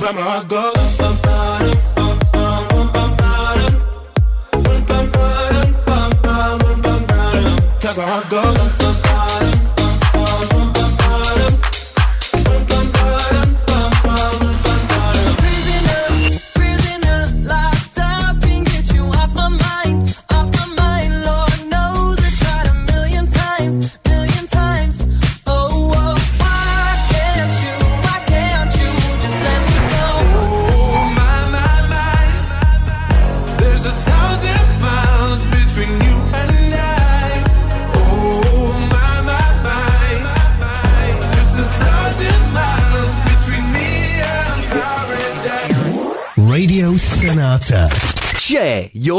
where my heart goes. Cause my heart goes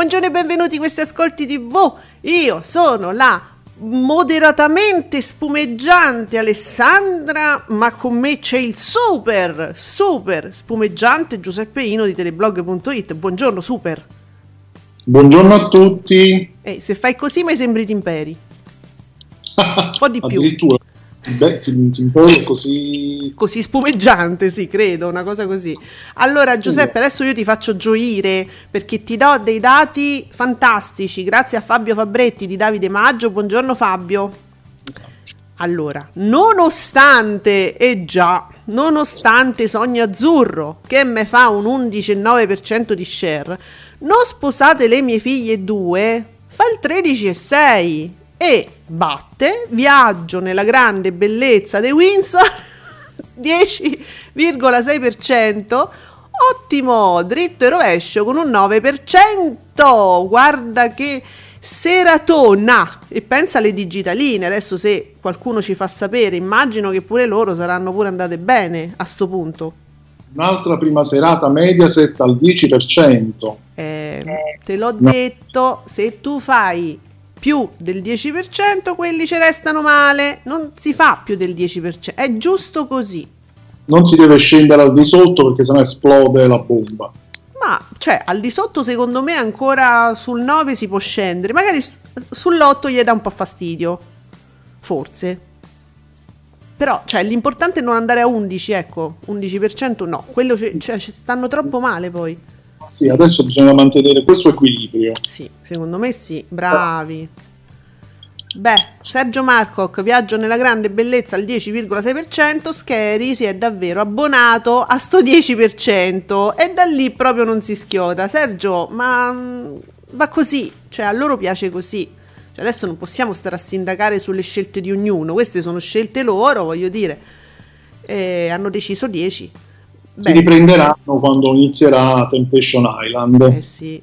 Buongiorno e benvenuti in questi ascolti TV. Io sono la moderatamente spumeggiante Alessandra, ma con me c'è il super, super spumeggiante Giuseppe Ino di teleblog.it. Buongiorno super. Buongiorno a tutti. Eh, se fai così mi sembri timperi. Un po' di più. Addirittura. Beh, ti, ti impone così... Così spumeggiante, sì, credo, una cosa così. Allora, Giuseppe, adesso io ti faccio gioire perché ti do dei dati fantastici, grazie a Fabio Fabretti di Davide Maggio. Buongiorno Fabio. Allora, nonostante, e già, nonostante Sogno Azzurro, che me fa un 11,9% di share, non sposate le mie figlie due, fa il 13,6% e batte Viaggio nella grande bellezza dei Windsor 10,6%. Ottimo, dritto e rovescio con un 9%. Guarda che seratona e pensa alle digitaline. Adesso se qualcuno ci fa sapere, immagino che pure loro saranno pure andate bene a sto punto. Un'altra prima serata Mediaset al 10%. Eh, te l'ho no. detto, se tu fai più del 10%, quelli ci restano male. Non si fa più del 10%, è giusto così. Non si deve scendere al di sotto perché sennò esplode la bomba. Ma cioè, al di sotto secondo me ancora sul 9 si può scendere, magari sull'8 gli dà un po' fastidio. Forse. Però, cioè, l'importante è non andare a 11, ecco, 11% no, quello c- cioè, stanno troppo male poi. Sì, adesso bisogna mantenere questo equilibrio. Sì, secondo me sì, bravi. Beh, Sergio Marcoc, viaggio nella grande bellezza al 10,6%, Scary si è davvero abbonato a sto 10% e da lì proprio non si schiota. Sergio, ma mm, va così, cioè a loro piace così. Cioè, adesso non possiamo stare a sindacare sulle scelte di ognuno, queste sono scelte loro, voglio dire. E hanno deciso 10 si riprenderanno quando inizierà Temptation Island. Eh sì,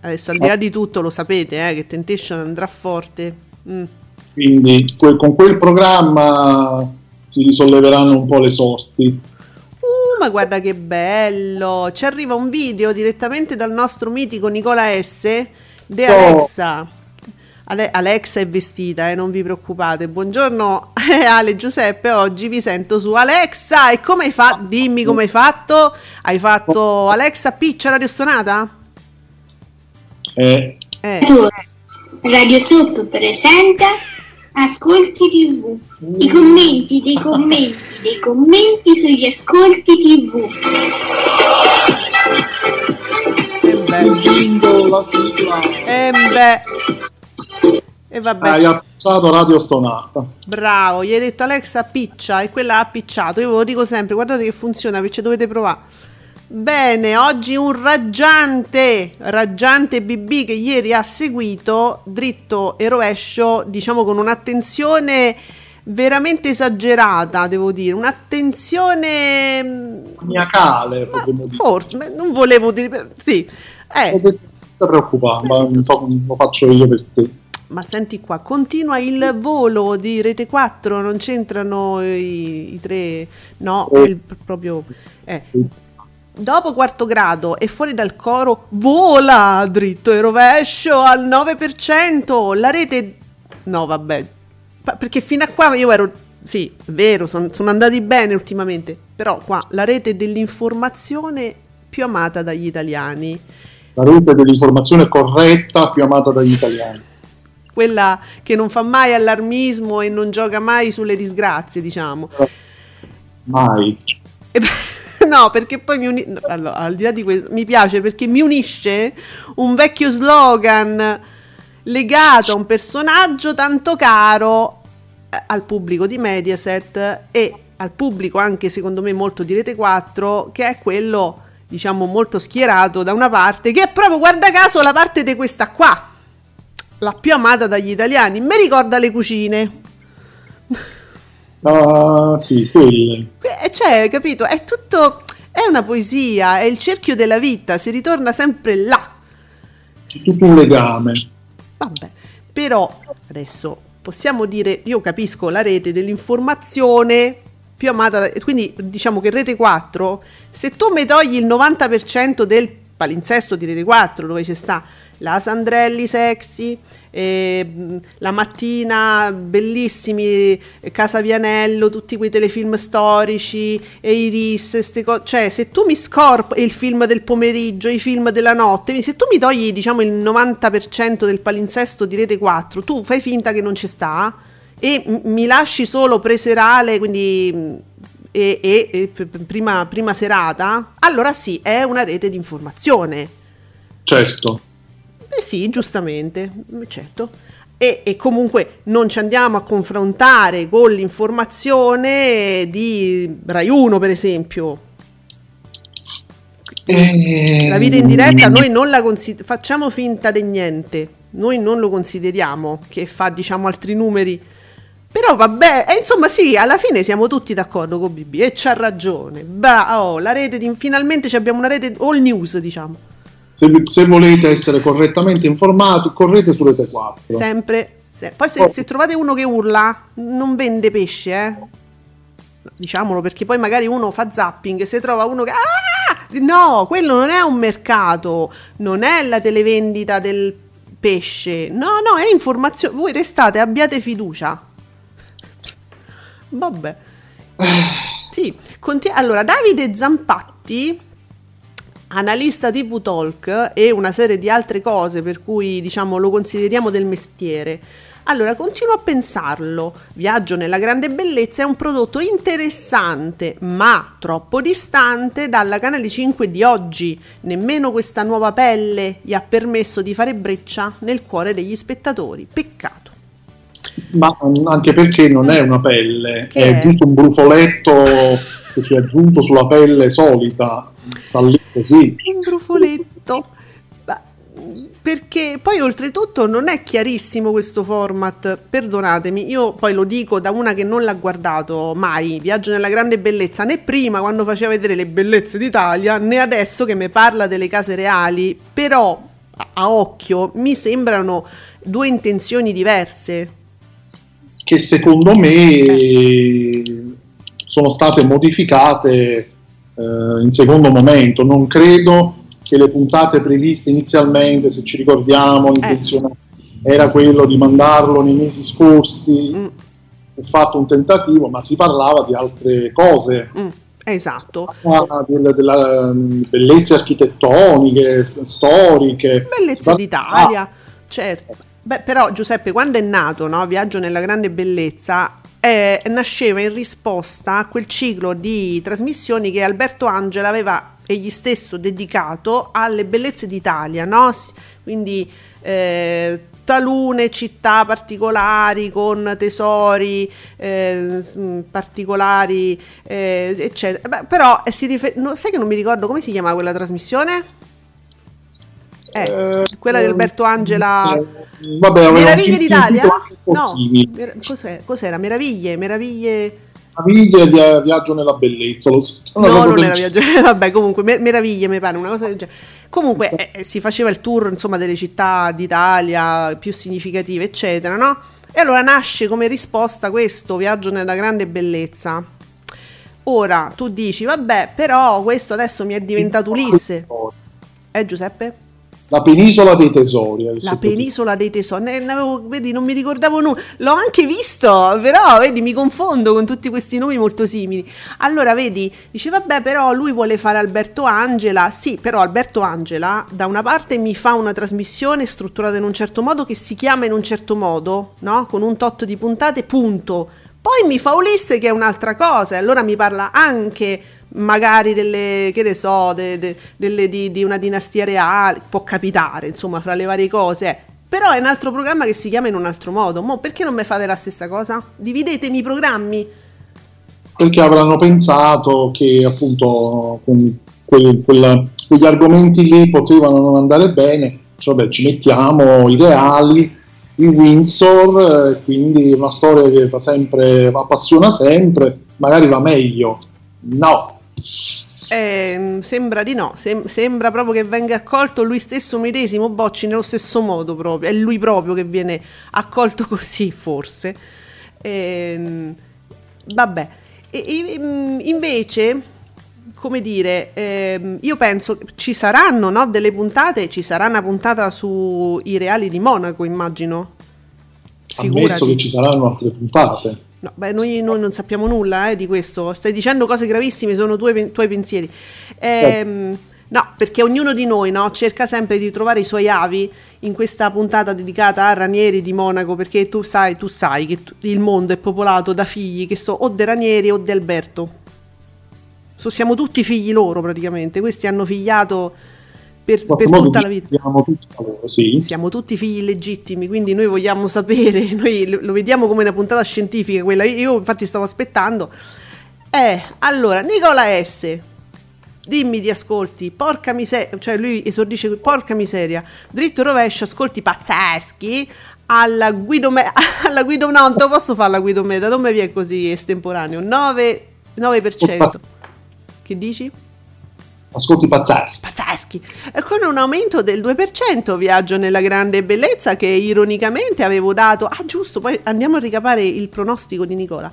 adesso al di là di tutto lo sapete eh, che Temptation andrà forte. Mm. Quindi que- con quel programma si risolleveranno un po' le sorti. Uh, ma guarda che bello! Ci arriva un video direttamente dal nostro mitico Nicola S. De Alexa. Oh Ale- Alexa è vestita, eh, non vi preoccupate. Buongiorno Ale Giuseppe, oggi vi sento su Alexa. E come hai fatto? Dimmi come hai fatto? Hai fatto Alexa Piccia Radio Stonata? Eh. eh. Radio Soup presenta Ascolti TV. I commenti dei commenti dei commenti sugli ascolti TV. E beh. E vabbè. Hai appicciato Radio Stonata. Bravo, gli hai detto Alexa piccia e quella ha appicciato. Io ve lo dico sempre, guardate che funziona, perché dovete provare. Bene, oggi un raggiante, raggiante BB che ieri ha seguito dritto e rovescio, diciamo con un'attenzione veramente esagerata, devo dire, un'attenzione maniacale, potremmo dire. Forse, non volevo dire, sì. Eh. Preoccupare, ma lo faccio io per te. Ma senti qua, continua il volo di Rete 4, non c'entrano i, i tre, no, Eh. il- proprio... eh. Dopo quarto grado e fuori dal coro, vola dritto e rovescio al 9%, la rete... No, vabbè, perché fino a qua io ero... Sì, è vero, son- sono andati bene ultimamente, però qua la rete dell'informazione più amata dagli italiani. La rete dell'informazione corretta più amata dagli italiani. Quella che non fa mai allarmismo e non gioca mai sulle disgrazie, diciamo. Mai. Beh, no, perché poi mi uni- no, allora, al di là di questo, mi piace perché mi unisce un vecchio slogan legato a un personaggio tanto caro eh, al pubblico di Mediaset e al pubblico anche secondo me molto di Rete 4 che è quello diciamo molto schierato da una parte che è proprio guarda caso la parte di questa qua la più amata dagli italiani mi ricorda le cucine Ah, sì, quelle. Que- Cioè, capito? È tutto. È una poesia, è il cerchio della vita, si ritorna sempre là. C'è tutto un legame. Vabbè, però adesso possiamo dire, io capisco la rete dell'informazione più amata, quindi diciamo che Rete 4, se tu mi togli il 90% del palinsesto di Rete 4, dove ci sta la Sandrelli sexy, eh, la mattina bellissimi, Casa Vianello, tutti quei telefilm storici, Iris, co- cioè se tu mi scorpori il film del pomeriggio, i film della notte, se tu mi togli diciamo il 90% del palinsesto di Rete 4, tu fai finta che non ci sta e m- mi lasci solo preserale, quindi mh, e, e- e prima, prima serata, allora sì, è una rete di informazione. Certo. Eh sì, giustamente, mm, certo. E, e comunque non ci andiamo a confrontare con l'informazione di Rai 1, per esempio. Eh, La vita in diretta noi non la consideriamo, facciamo finta di niente, noi non lo consideriamo che fa diciamo altri numeri. Però vabbè, e insomma sì, alla fine siamo tutti d'accordo con BB e c'ha ragione. Bra- oh, la rete di, finalmente abbiamo una rete all news, diciamo. Se, se volete essere correttamente informati, correte su Rete 4. Sempre. se- Poi se, se trovate uno che urla, non vende pesce, eh. Diciamolo perché poi magari uno fa zapping e se trova uno che... Ah! No, quello non è un mercato, non è la televendita del pesce. No, no, è informazione. Voi restate, abbiate fiducia. Vabbè. Sì, conti- allora Davide Zampatti analista TV Talk e una serie di altre cose per cui diciamo lo consideriamo del mestiere. Allora, continuo a pensarlo. Viaggio nella grande bellezza è un prodotto interessante, ma troppo distante dalla Canale 5 di oggi. Nemmeno questa nuova pelle gli ha permesso di fare breccia nel cuore degli spettatori. Peccato. Ma anche perché non è una pelle, è, è? giusto un brufoletto che si è aggiunto sulla pelle solita. Sta lì così. Un brufoletto. Ma, Perché poi oltretutto non è chiarissimo questo format, perdonatemi, io poi lo dico da una che non l'ha guardato mai, Viaggio nella grande bellezza, né prima quando faceva vedere le bellezze d'Italia, né adesso che mi parla delle case reali, però a occhio mi sembrano due intenzioni diverse. Che secondo me sono state modificate eh, in secondo momento. Non credo che le puntate previste inizialmente, se ci ricordiamo, l'intenzione era quello di mandarlo nei mesi scorsi. Mm, Fu fatto un tentativo, ma si parlava di altre cose, mm, esatto. delle, della, mm, bellezze architettoniche, storiche. Bellezze d'Italia, certo. Beh, però Giuseppe, quando è nato no, Viaggio nella grande bellezza, eh, nasceva in risposta a quel ciclo di trasmissioni che Alberto Angela aveva egli stesso dedicato alle bellezze d'Italia, no? Quindi eh, talune città particolari con tesori eh, particolari, eh, eccetera. Beh, però eh, rifer- no, sai che non mi ricordo come si chiama quella trasmissione? Eh, Eh, quella di Alberto Angela. eh, vabbè, Meraviglie d'Italia? No, mer- cos'è- cos'era? Meraviglie, meraviglie. meraviglie via- viaggio nella bellezza. Lo, No, non del era viaggio. Vabbè, comunque, mer- meraviglie, mi pare, una cosa del genere. Comunque, eh, eh, si faceva il tour, insomma, delle città d'Italia più significative, eccetera, no? E allora nasce come risposta questo viaggio nella grande bellezza. Ora, tu dici, vabbè, però questo adesso mi è diventato Ulisse. Eh, Giuseppe? La penisola dei tesori. il La sottotitolo. penisola dei tesori, ne- ne avevo- vedi, non mi ricordavo nulla, l'ho anche visto, però vedi, mi confondo con tutti questi nomi molto simili. Allora, vedi, dice, vabbè, però lui vuole fare Alberto Angela, sì, però Alberto Angela da una parte mi fa una trasmissione strutturata in un certo modo che si chiama in un certo modo, no? Con un tot di puntate, punto. Poi mi fa Ulisse che è un'altra cosa, e allora mi parla anche magari delle, che ne so, de- de- delle- di, di una dinastia reale, può capitare, insomma, fra le varie cose. eh. Però è un altro programma che si chiama in un altro modo. Mo, perché non mi fate la stessa cosa? Dividetemi i programmi. Perché avranno pensato che appunto con quel- quella- quegli argomenti lì potevano non andare bene. Cioè, vabbè, ci mettiamo i reali, i Windsor, eh, quindi una storia che va sempre, appassiona sempre, magari va meglio. No, Eh, sembra di no, Sem- sembra proprio che venga accolto lui stesso medesimo Bocci nello stesso modo proprio, è lui proprio che viene accolto così forse. Ehm, vabbè, E- e- mm, invece, come dire, ehm, io penso che ci saranno no, delle puntate, ci sarà una puntata sui reali di Monaco, immagino. ammesso che ci saranno altre puntate. No, beh, noi, noi non sappiamo nulla eh, di questo. Stai dicendo cose gravissime, sono pen- tuoi pensieri. Ehm, no, perché ognuno di noi no, cerca sempre di trovare i suoi avi in questa puntata dedicata a Ranieri di Monaco, perché tu sai, tu sai che il mondo è popolato da figli che sono o di Ranieri o di Alberto. So- siamo tutti figli loro praticamente. Questi hanno figliato per, per tutta la vita. diciamo tutti sì. Siamo tutti figli illegittimi, quindi noi vogliamo sapere, noi lo vediamo come una puntata scientifica quella. Io infatti stavo aspettando. Eh, allora, Nicola S. Dimmi ti ascolti, porca miseria, cioè lui esordisce porca miseria, dritto rovescio, ascolti pazzeschi alla Guido Me- alla Guido no, non te lo posso fare la Guido Meda, non mi viene così estemporaneo. 9, 9%. Che dici? Ascolti pazzeschi. pazzeschi e con un aumento del 2% viaggio nella grande bellezza che ironicamente avevo dato ah giusto poi andiamo a ricapare il pronostico di Nicola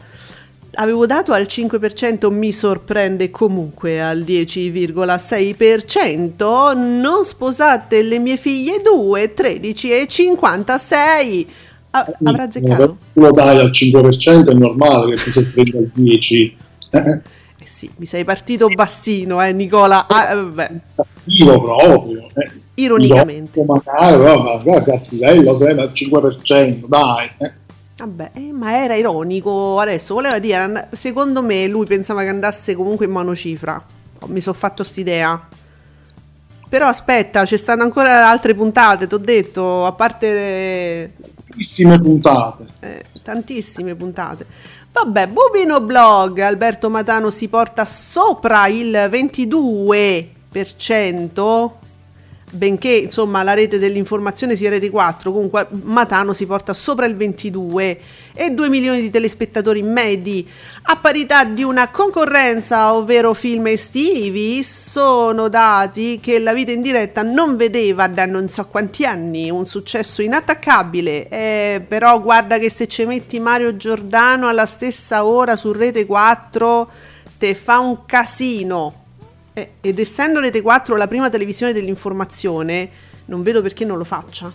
avevo dato al 5% mi sorprende comunque al 10,6% non sposate le mie figlie 2 13 e 56 Ah, avrà azzeccato lo dai al 5%, è normale che ti sorprenda al 10%. Sì mi sei partito bassino eh Nicola ah, eh, vabbè. cattivo proprio. Eh. Ironicamente. Magari, oh, ma cattivello, sei al 5%, dai. eh. Vabbè, eh, ma era ironico adesso, voleva dire, secondo me lui pensava che andasse comunque in monocifra, mi sono fatto st'idea. Però aspetta, ci stanno ancora altre puntate, ti ho detto, a parte Tantissime puntate. eh, tantissime puntate. Vabbè, Bubino Blog, Alberto Matano si porta sopra il 22%, benché insomma la rete dell'informazione sia rete 4, comunque Matano si porta sopra il 22 e 2 milioni di telespettatori medi a parità di una concorrenza, ovvero film estivi, sono dati che la vita in diretta non vedeva da non so quanti anni, un successo inattaccabile, eh, però guarda che se ci metti Mario Giordano alla stessa ora su Rete 4 te fa un casino. Eh, ed essendo Rete 4 la prima televisione dell'informazione, non vedo perché non lo faccia.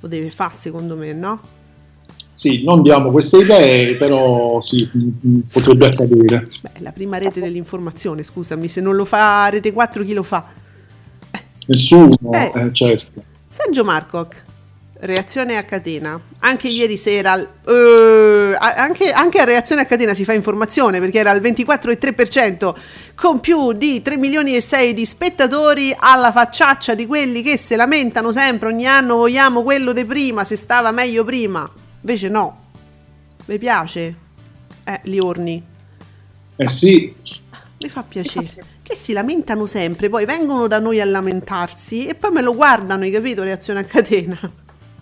Lo deve fare secondo me, no? Sì, non diamo queste idee, però sì, potrebbe accadere. Beh, la prima rete dell'informazione, scusami, se non lo fa Rete 4 chi lo fa? Nessuno, Eh. eh, certo. Sergio Marcoc, reazione a catena. Anche ieri sera, a- anche, anche a reazione a catena si fa informazione perché era al 24,3% con più di 3 milioni e 6 di spettatori alla facciaccia di quelli che si lamentano sempre ogni anno vogliamo quello di prima, se stava meglio prima. Invece no. Vi piace? Eh, Liorni. Eh sì, Mi fa piacere. Che si lamentano sempre, poi vengono da noi a lamentarsi e poi me lo guardano, hai capito? Reazione a catena.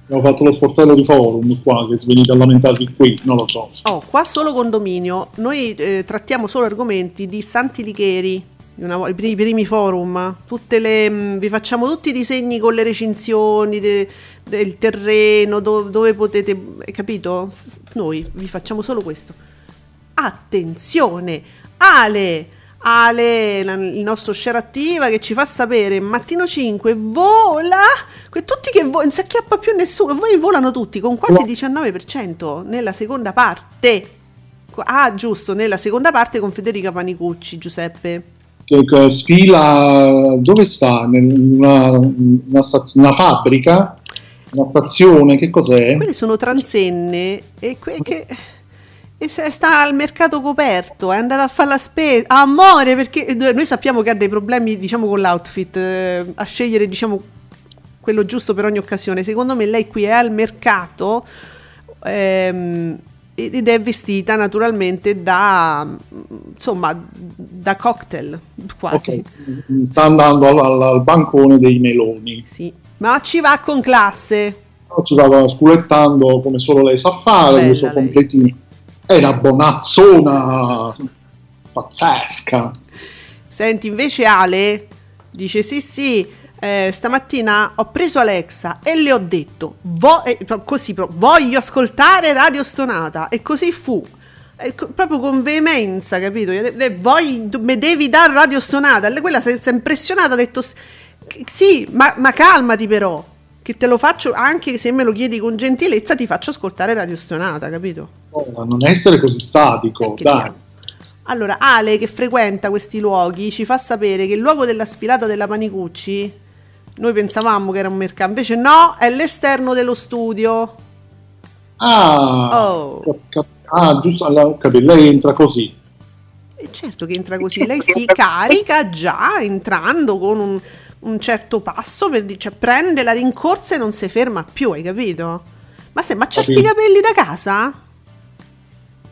Abbiamo fatto lo sportello di forum qua, che venite a lamentarvi qui, non lo so. Oh, qua solo condominio. Noi eh, trattiamo solo argomenti di Santi Licheri. una I primi, i primi forum, le, mh, vi facciamo tutti i disegni con le recinzioni de- del terreno, do- dove potete, capito? Noi vi facciamo solo questo. Attenzione, Ale, Ale, il nostro share attiva che ci fa sapere, mattino 5 vola, que- tutti che vo- non si acchiappa più nessuno, voi volano tutti con quasi No. 19% nella seconda parte. Ah, giusto, nella seconda parte con Federica Panicucci, Giuseppe. Che, che sfila, dove sta? In una, una staz- una fabbrica? Una stazione? Che cos'è? Quelle sono transenne e que- che e sta al mercato coperto, è andata a fare la spesa. Amore, perché noi sappiamo che ha dei problemi, diciamo, con l'outfit, eh, a scegliere, diciamo, quello giusto per ogni occasione. Secondo me lei qui è al mercato ehm, ed è vestita naturalmente da insomma da cocktail quasi. Ok, Sta andando al, al- al bancone dei meloni. Sì. Ma ci va con classe. Ci stava sculettando come solo lei sa fare, Bella questo lei. completino. È una bonazzona pazzesca. Senti, invece Ale dice sì sì, eh, stamattina ho preso Alexa e le ho detto, vo- eh, così, voglio ascoltare Radio Stonata e così fu. Eh, co- proprio con veemenza, capito? Gli ho detto, "Eh, Voi mi devi dare Radio Stonata. E quella si è impressionata, ha detto "S- sì, ma, ma calmati però, che te lo faccio anche se me lo chiedi con gentilezza, ti faccio ascoltare Radio Stonata, capito? Oh, non essere così sadico, Che dai. diavolo. Allora, Ale che frequenta questi luoghi ci fa sapere che il luogo della sfilata della Panicucci, noi pensavamo che era un mercato, invece no, è l'esterno dello studio. Ah, Oh. cap- ah, giusto, allora, capito, lei entra così. E certo che entra così, lei si carica già entrando con un, un certo passo, per cioè prende la rincorsa e non si ferma più, hai capito? Ma se, ma c'ha sti capelli da casa?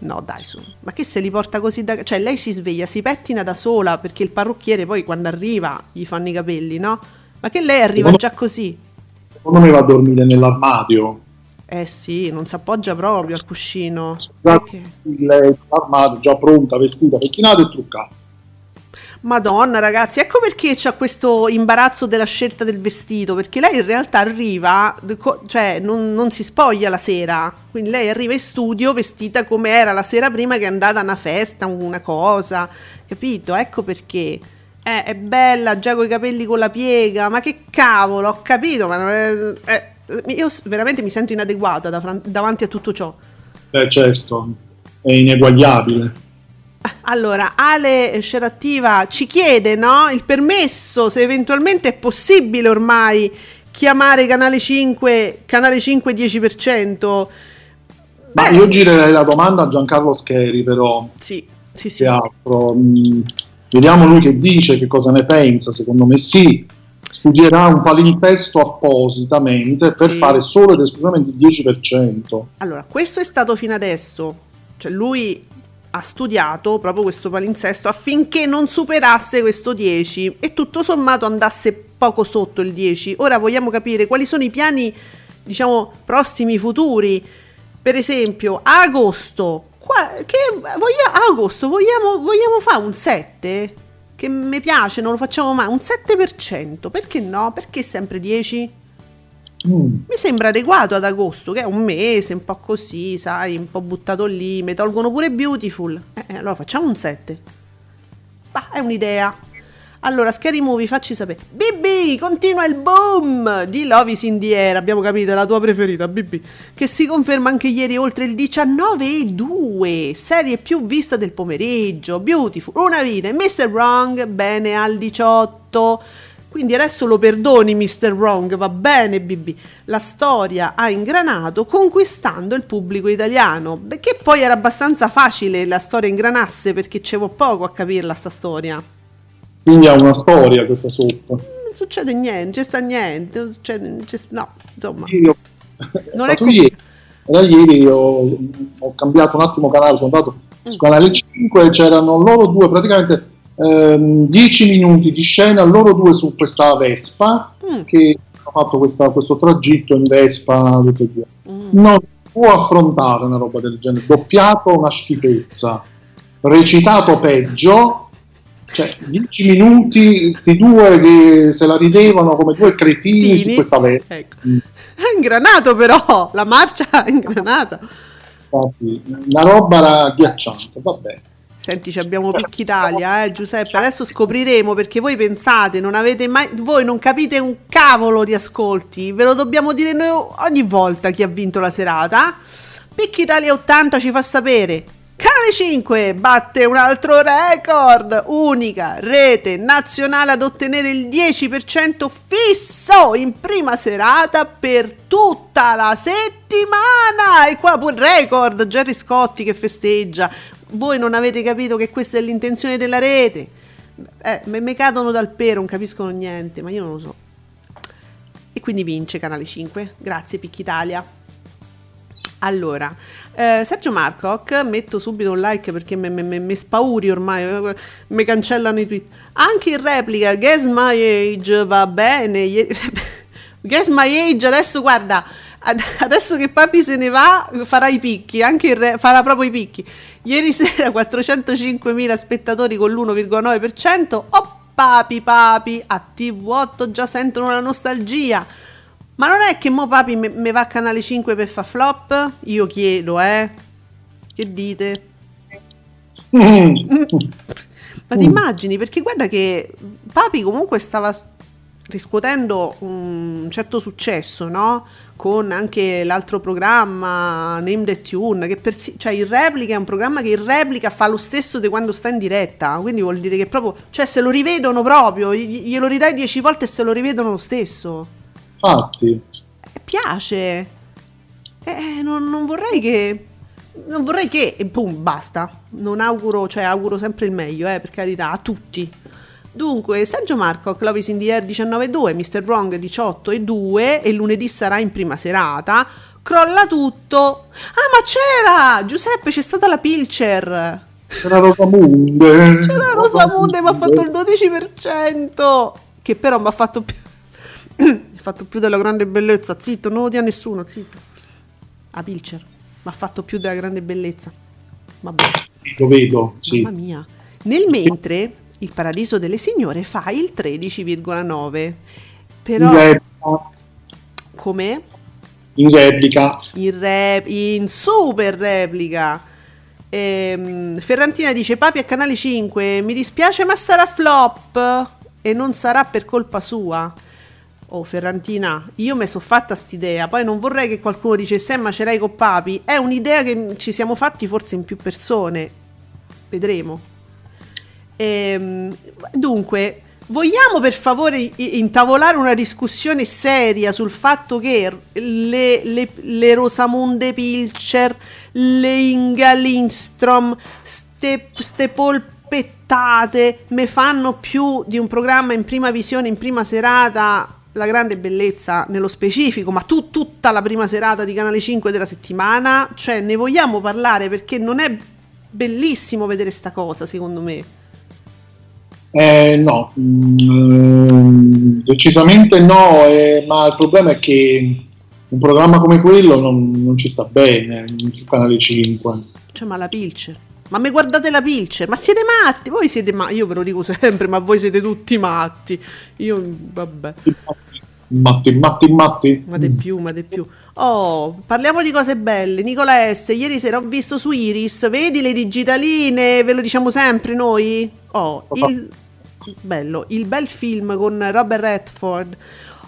No, dai, su. Ma che se li porta così da Cioè, lei si sveglia, si pettina da sola perché il parrucchiere poi quando arriva gli fanno i capelli, no? Ma che lei arriva Secondo- già così? Secondo me va a dormire nell'armadio. Eh sì, non si appoggia proprio al cuscino. Perché? lei l'armadio già pronta, vestita, pettinata e truccata. Madonna ragazzi, ecco perché c'ha questo imbarazzo della scelta del vestito, perché lei in realtà arriva, cioè non, non si spoglia la sera, quindi lei arriva in studio vestita come era la sera prima che è andata a una festa, una cosa, capito? Ecco perché. Eh, è bella, già con i capelli con la piega, ma che cavolo, ho capito, ma è- eh, io veramente mi sento inadeguata da davanti a tutto ciò. Eh certo, è ineguagliabile. Allora, Ale Scerattiva ci chiede no, il permesso, se eventualmente è possibile ormai chiamare Canale 5, Canale 5 10%. Ma Beh, io girerei la domanda a Giancarlo Scheri, però, Sì, sì, sì. Mm, vediamo lui che dice, che cosa ne pensa. Secondo me sì. Studierà un palinsesto appositamente per Sì. fare solo ed esclusivamente il 10%. Allora, questo è stato fino adesso, cioè lui ha studiato proprio questo palinsesto affinché non superasse questo 10 e tutto sommato andasse poco sotto il 10. Ora vogliamo capire quali sono i piani, diciamo, prossimi, futuri. Per esempio, a agosto, qua, che voglia- agosto vogliamo, vogliamo fare un 7? Che mi piace, non lo facciamo mai, un 7%, perché no? Perché sempre 10? Mm. Mi sembra adeguato ad agosto, che è un mese, un po' così, sai, un po' buttato lì. Mi tolgono pure Beautiful. Eh, eh, allora facciamo un 7. Ma è un'idea. Allora, Scary Movie, facci sapere. BB, continua il boom di Love is in the air. Abbiamo capito, è la tua preferita, BB. Che si conferma anche ieri oltre il 19,2. Serie più vista del pomeriggio. Beautiful, una vita. Mr. Wrong, bene al 18. Quindi adesso lo perdoni Mr. Wrong, va bene BB. La storia ha ingranato conquistando il pubblico italiano, che poi era abbastanza facile la storia ingranasse perché c'avevo poco a capirla sta storia. Quindi ha una storia questa soppa. Non succede niente, non c'è sta niente, non succede- c'è- no, insomma. Io, Non è ieri. Era ieri ho, ho cambiato un attimo canale, sono andato Mm. su canale 5 e c'erano loro due praticamente ehm, 10 minuti di scena, loro due su questa Vespa Mm. che hanno fatto questa- questo tragitto in Vespa tutti e due. Mm. Non può affrontare una roba del genere. Doppiato una schifezza, recitato peggio. Cioè, 10 minuti, sti due che se la ridevano come due cretini su Stini. questa Vespa. Ecco. È ingranato però, la marcia ingranata. Infatti, La roba era agghiacciante, vabbè. Senti, abbiamo Picchi Italia, eh, Giuseppe. Adesso scopriremo perché voi pensate, non avete mai, voi non capite un cavolo di ascolti. Ve lo dobbiamo dire noi ogni volta chi ha vinto la serata. Picchi Italia 80 ci fa sapere. Canale 5 batte un altro record, unica rete nazionale ad ottenere il 10% fisso in prima serata per tutta la settimana. E qua pure record, Gerry Scotti che festeggia. Voi non avete capito che questa è l'intenzione della rete. Eh, me cadono dal pero, non capiscono niente, ma io non lo so. E quindi vince Canale 5. Grazie Picchitalia. Allora, eh, Sergio Marcoc, metto subito un like perché mi spauri ormai, eh, mi cancellano i tweet. Anche in replica, Guess My Age va bene. Guess My Age, adesso guarda, adesso che Papi se ne va, farà i picchi, anche il re- farà proprio i picchi. Ieri sera 405.000 spettatori con l'1,9%. Oh papi papi, a TV8 già sentono la nostalgia. Ma non è che mo papi me, me va a canale 5 per fa flop? Io chiedo, eh. Che dite? Mm. Ma ti immagini? Perché guarda che Papi comunque stava riscuotendo un certo successo, no? Con anche l'altro programma, Name the Tune, che persi- cioè il replica è un programma che in replica fa lo stesso di quando sta in diretta, quindi vuol dire che proprio, cioè se lo rivedono proprio, gli- glielo ridai dieci volte e se lo rivedono lo stesso. Infatti, Eh, piace. Eh, non, non vorrei che. Non vorrei che. E boom, basta. Non auguro, cioè auguro sempre il meglio, eh, per carità, a tutti. Dunque, Sergio Marco, Clovis in Air 19.2, Mr. Wrong 18.2 e lunedì sarà in prima serata. Crolla tutto. Ah, ma c'era! Giuseppe, c'è stata la Pilcher. c'era Rosamunde. C'era Rosamunde, mi ha fatto il 12%. Che però mi ha fatto più. mi ha fatto più della grande bellezza. Zitto, non lo dia nessuno, zitto. A Pilcher. Mi ha fatto più della grande bellezza. Vabbè, Lo vedo, sì. mamma mia. Nel mentre, il Paradiso delle Signore fa il 13,9. Però, In replica, come? in replica. in, rep- in super replica. Ehm, Ferrantina dice: Papi a canale 5, mi dispiace, ma sarà flop e non sarà per colpa sua. Oh, Ferrantina, io mi sono fatta st'idea. Poi non vorrei che qualcuno dicesse: "Eh, Ma ce l'hai con Papi. È un'idea che ci siamo fatti forse in più persone. Vedremo. Ehm, dunque, vogliamo per favore intavolare una discussione seria sul fatto che le, le, le Rosamunde Pilcher, le Inga Lindstrom, ste, ste polpettate me fanno più di un programma in prima visione, in prima serata, la grande bellezza nello specifico, ma tu tutta la prima serata di Canale 5 della settimana, cioè ne vogliamo parlare perché non è bellissimo vedere sta cosa, secondo me. Eh, no, mm, decisamente no, eh, ma il problema è che un programma come quello non, non ci sta bene su Canale 5. Cioè, ma la Pilcher. Ma me guardate la Pilcher, ma siete matti? Voi siete matti, io ve lo dico sempre, ma voi siete tutti matti. Io, vabbè, Matti, matti, matti. ma di più, ma di più. Oh, parliamo di cose belle. Nicola S, ieri sera ho visto su Iris, vedi le digitaline, ve lo diciamo sempre noi? Oh, il bello, il bel film con Robert Redford.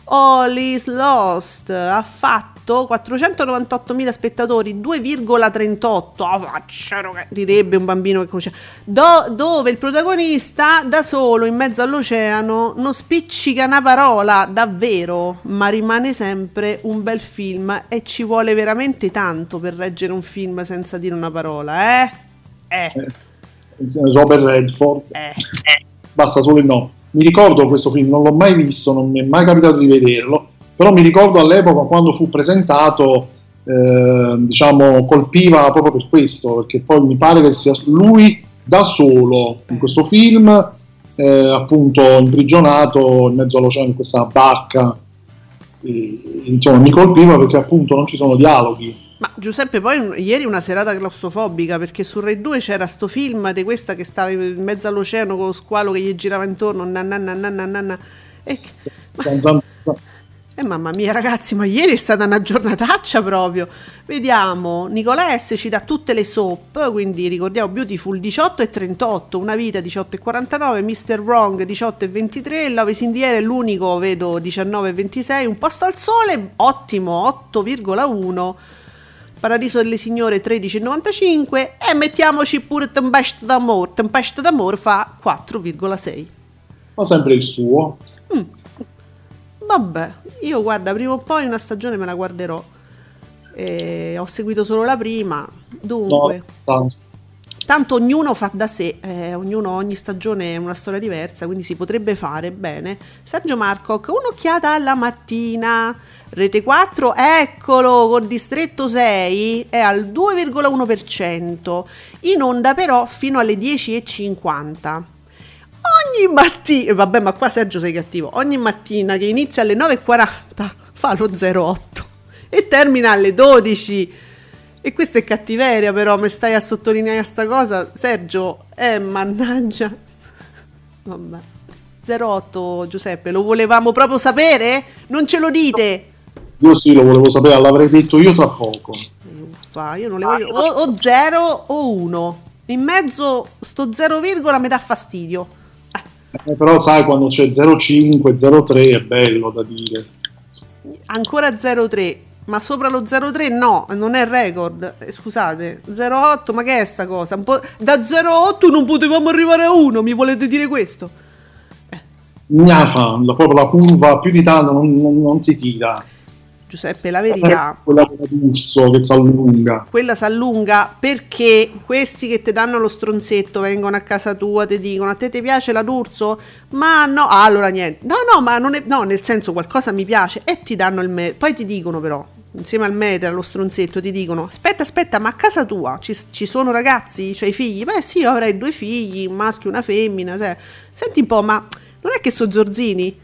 All is Lost ha fatto 498.000 spettatori, 2,38. Ah, faccero che direbbe un bambino che conosce. Do- dove il protagonista da solo in mezzo all'oceano non spiccica una parola, davvero, ma rimane sempre un bel film e ci vuole veramente tanto per reggere un film senza dire una parola, eh? Eh, Robert Redford, eh. basta solo il no. Mi ricordo questo film, non l'ho mai visto, non mi è mai capitato di vederlo, però mi ricordo all'epoca quando fu presentato, eh, diciamo, colpiva proprio per questo, perché poi mi pare che sia lui da solo in questo film, eh, appunto imprigionato in mezzo all'oceano in questa barca eh, insomma, mi colpiva perché appunto non ci sono dialoghi. Ma Giuseppe, poi ieri una serata claustrofobica perché su Rai 2 c'era sto film di questa che stava in mezzo all'oceano con lo squalo che gli girava intorno. na na na na na. E, zan- eh, mamma mia, ragazzi, ma ieri è stata una giornataccia proprio. Vediamo, Nicola S ci dà tutte le soap, quindi ricordiamo Beautiful 18 e 38, Una vita 18 e 49, Mr. Wrong 18 e 23, Love is è l'unico, vedo 19 e 26, Un posto al sole, ottimo, 8,1. Paradiso delle Signore 13,95 e mettiamoci pure Tempesta d'Amore. Tempesta d'Amore fa 4,6. ma sempre il suo. Vabbè, io guarda, prima o poi una stagione me la guarderò. Eh, ho seguito solo la prima, No, dunque, tanto. Tanto ognuno fa da sé, eh, ognuno, ogni stagione è una storia diversa, quindi si potrebbe fare bene. Sergio Marcoc, un'occhiata alla mattina. Rete 4, eccolo, col distretto 6 è al 2,1%, in onda però fino alle 10.50. Ogni mattina, vabbè, ma qua Sergio sei cattivo. Ogni mattina che inizia alle 9.40 fa lo 08 e termina alle 12. E questa è cattiveria, però, mi stai a sottolineare sta cosa, Sergio. Eh, mannaggia. Vabbè. 08 Giuseppe, lo volevamo proprio sapere? Non ce lo dite? Io sì, lo volevo sapere, l'avrei detto io tra poco. Uffa, io non le voglio. O, o 0 o 1. In mezzo sto 0, mi dà fastidio. Eh, però sai, quando c'è 05, 03 è bello da dire. Ancora 0,3, ma sopra lo 0,3 no, non è record. Eh, scusate, 0,8, ma che è sta cosa? Da 0,8 non potevamo arrivare a 1, mi volete dire questo? Gnafa, la, proprio la curva più di tanto non, non- non si tira. Giuseppe, la verità, Quella d'urso che si allunga. quella si allunga perché questi che ti danno lo stronzetto vengono a casa tua, ti dicono a te ti piace la d'urso? Ma no, ah, allora niente. No, no, ma non è, no, nel senso qualcosa mi piace e ti danno il me. Poi ti dicono però, insieme al meter, allo stronzetto, ti dicono aspetta, aspetta, ma a casa tua ci, ci sono ragazzi? C'hai figli? Beh sì, io avrei due figli, un maschio e una femmina. sai. Senti un po', ma non è che sono zorzini?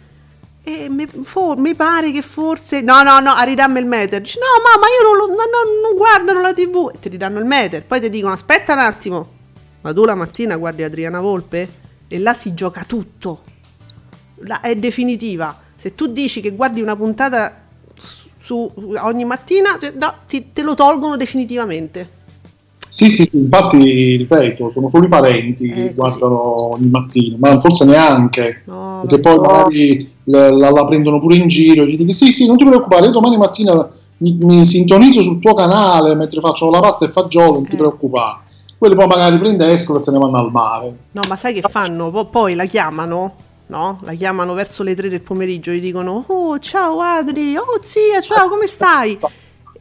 E mi, for- mi pare che forse. No, no, no, ridammi il meter. Dici, no, mamma, io non, lo- no, no, non guardano la TV. E ti ridanno il meter. Poi ti dicono, aspetta un attimo. Ma tu la mattina guardi Adriana Volpe? E là si gioca tutto. Là è definitiva. Se tu dici che guardi una puntata su, ogni mattina, te- no, ti- te lo tolgono definitivamente. Sì, sì, sì, infatti, ripeto, sono solo i parenti Eh, che così. guardano ogni mattina, ma forse neanche, No, perché poi magari la, la- la prendono pure in giro, gli dici sì, sì, non ti preoccupare, io domani mattina mi, mi sintonizzo sul tuo canale mentre faccio la pasta e fagiolo, non ti Eh. preoccupare. Quelli poi magari prende escono e se ne vanno al mare. No, ma sai che fanno? Po- Poi la chiamano, no? La chiamano verso le 3 del pomeriggio, gli dicono "Oh, ciao Adri, oh zia, ciao, come stai?"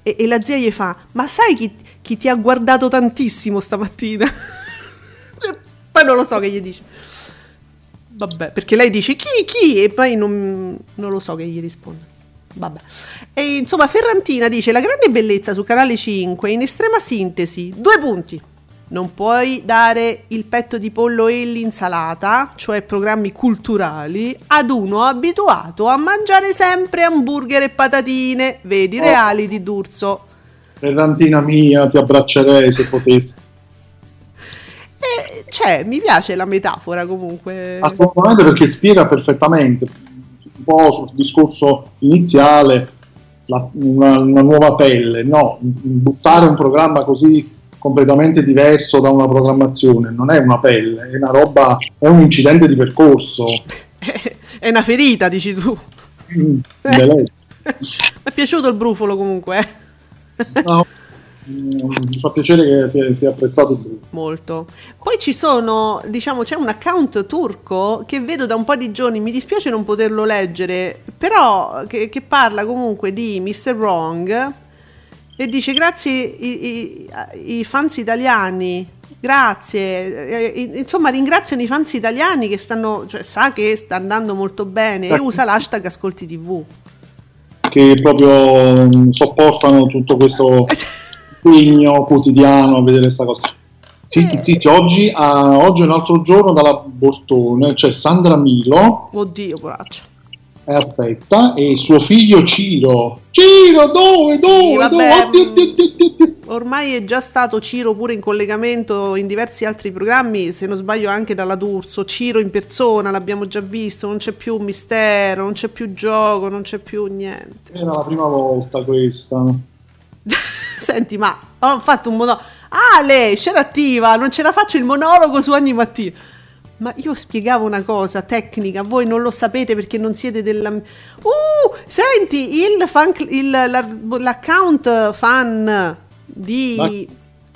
E, e la zia gli fa "Ma sai chi, chi ti ha guardato tantissimo stamattina?" poi non lo so che gli dice. Vabbè, perché lei dice "Chi, chi?" e poi non, non lo so che gli risponde. Vabbè. E insomma, Ferrantina dice: La grande bellezza su canale 5, in estrema sintesi, due punti. Non puoi dare il petto di pollo e l'insalata, cioè programmi culturali, ad uno abituato a mangiare sempre hamburger e patatine. Vedi Oh. reali di D'Urso. Ferrantina mia, ti abbraccerei se potessi. E, cioè, mi piace la metafora comunque. Assolutamente perché spiega perfettamente un po' sul discorso iniziale la- una, una nuova pelle, no, buttare un programma così completamente diverso da una programmazione non è una pelle, è una roba, è un incidente di percorso. È una ferita, dici tu. Mm. Mi è piaciuto il brufolo comunque. eh. No, mm, mi fa piacere che sia, sia apprezzato il. Molto. Poi ci sono, diciamo, c'è un account turco che vedo da un po' di giorni, mi dispiace non poterlo leggere, però che, che parla comunque di Mr. Wrong e dice grazie i, i- i fans italiani, grazie, Eh, insomma ringraziano i fans italiani che stanno, cioè sa che sta andando molto bene e usa l'hashtag ascolti tv. che proprio mm, sopportano tutto questo impegno quotidiano a vedere questa cosa. Zitti, Eh. zitti, oggi, ah, oggi è un altro giorno dalla Bortone, c'è Sandra Milo, Oddio, poraccia. Aspetta, e suo figlio Ciro. Ciro, dove, dove, Sì, vabbè, dove? Oddio, oddio, oddio, oddio. Ormai è già stato Ciro pure in collegamento in diversi altri programmi, se non sbaglio anche dalla D'Urso. Ciro in persona l'abbiamo già visto, non c'è più mistero, non c'è più gioco, non c'è più niente. Era la prima volta questa. Senti, ma ho fatto un monologo. Ah, lei, c'era attiva, non ce la faccio il monologo su ogni mattina. Ma io spiegavo una cosa tecnica, voi non lo sapete perché non siete della... Uh, senti, il fan, il- la- l'account fan di,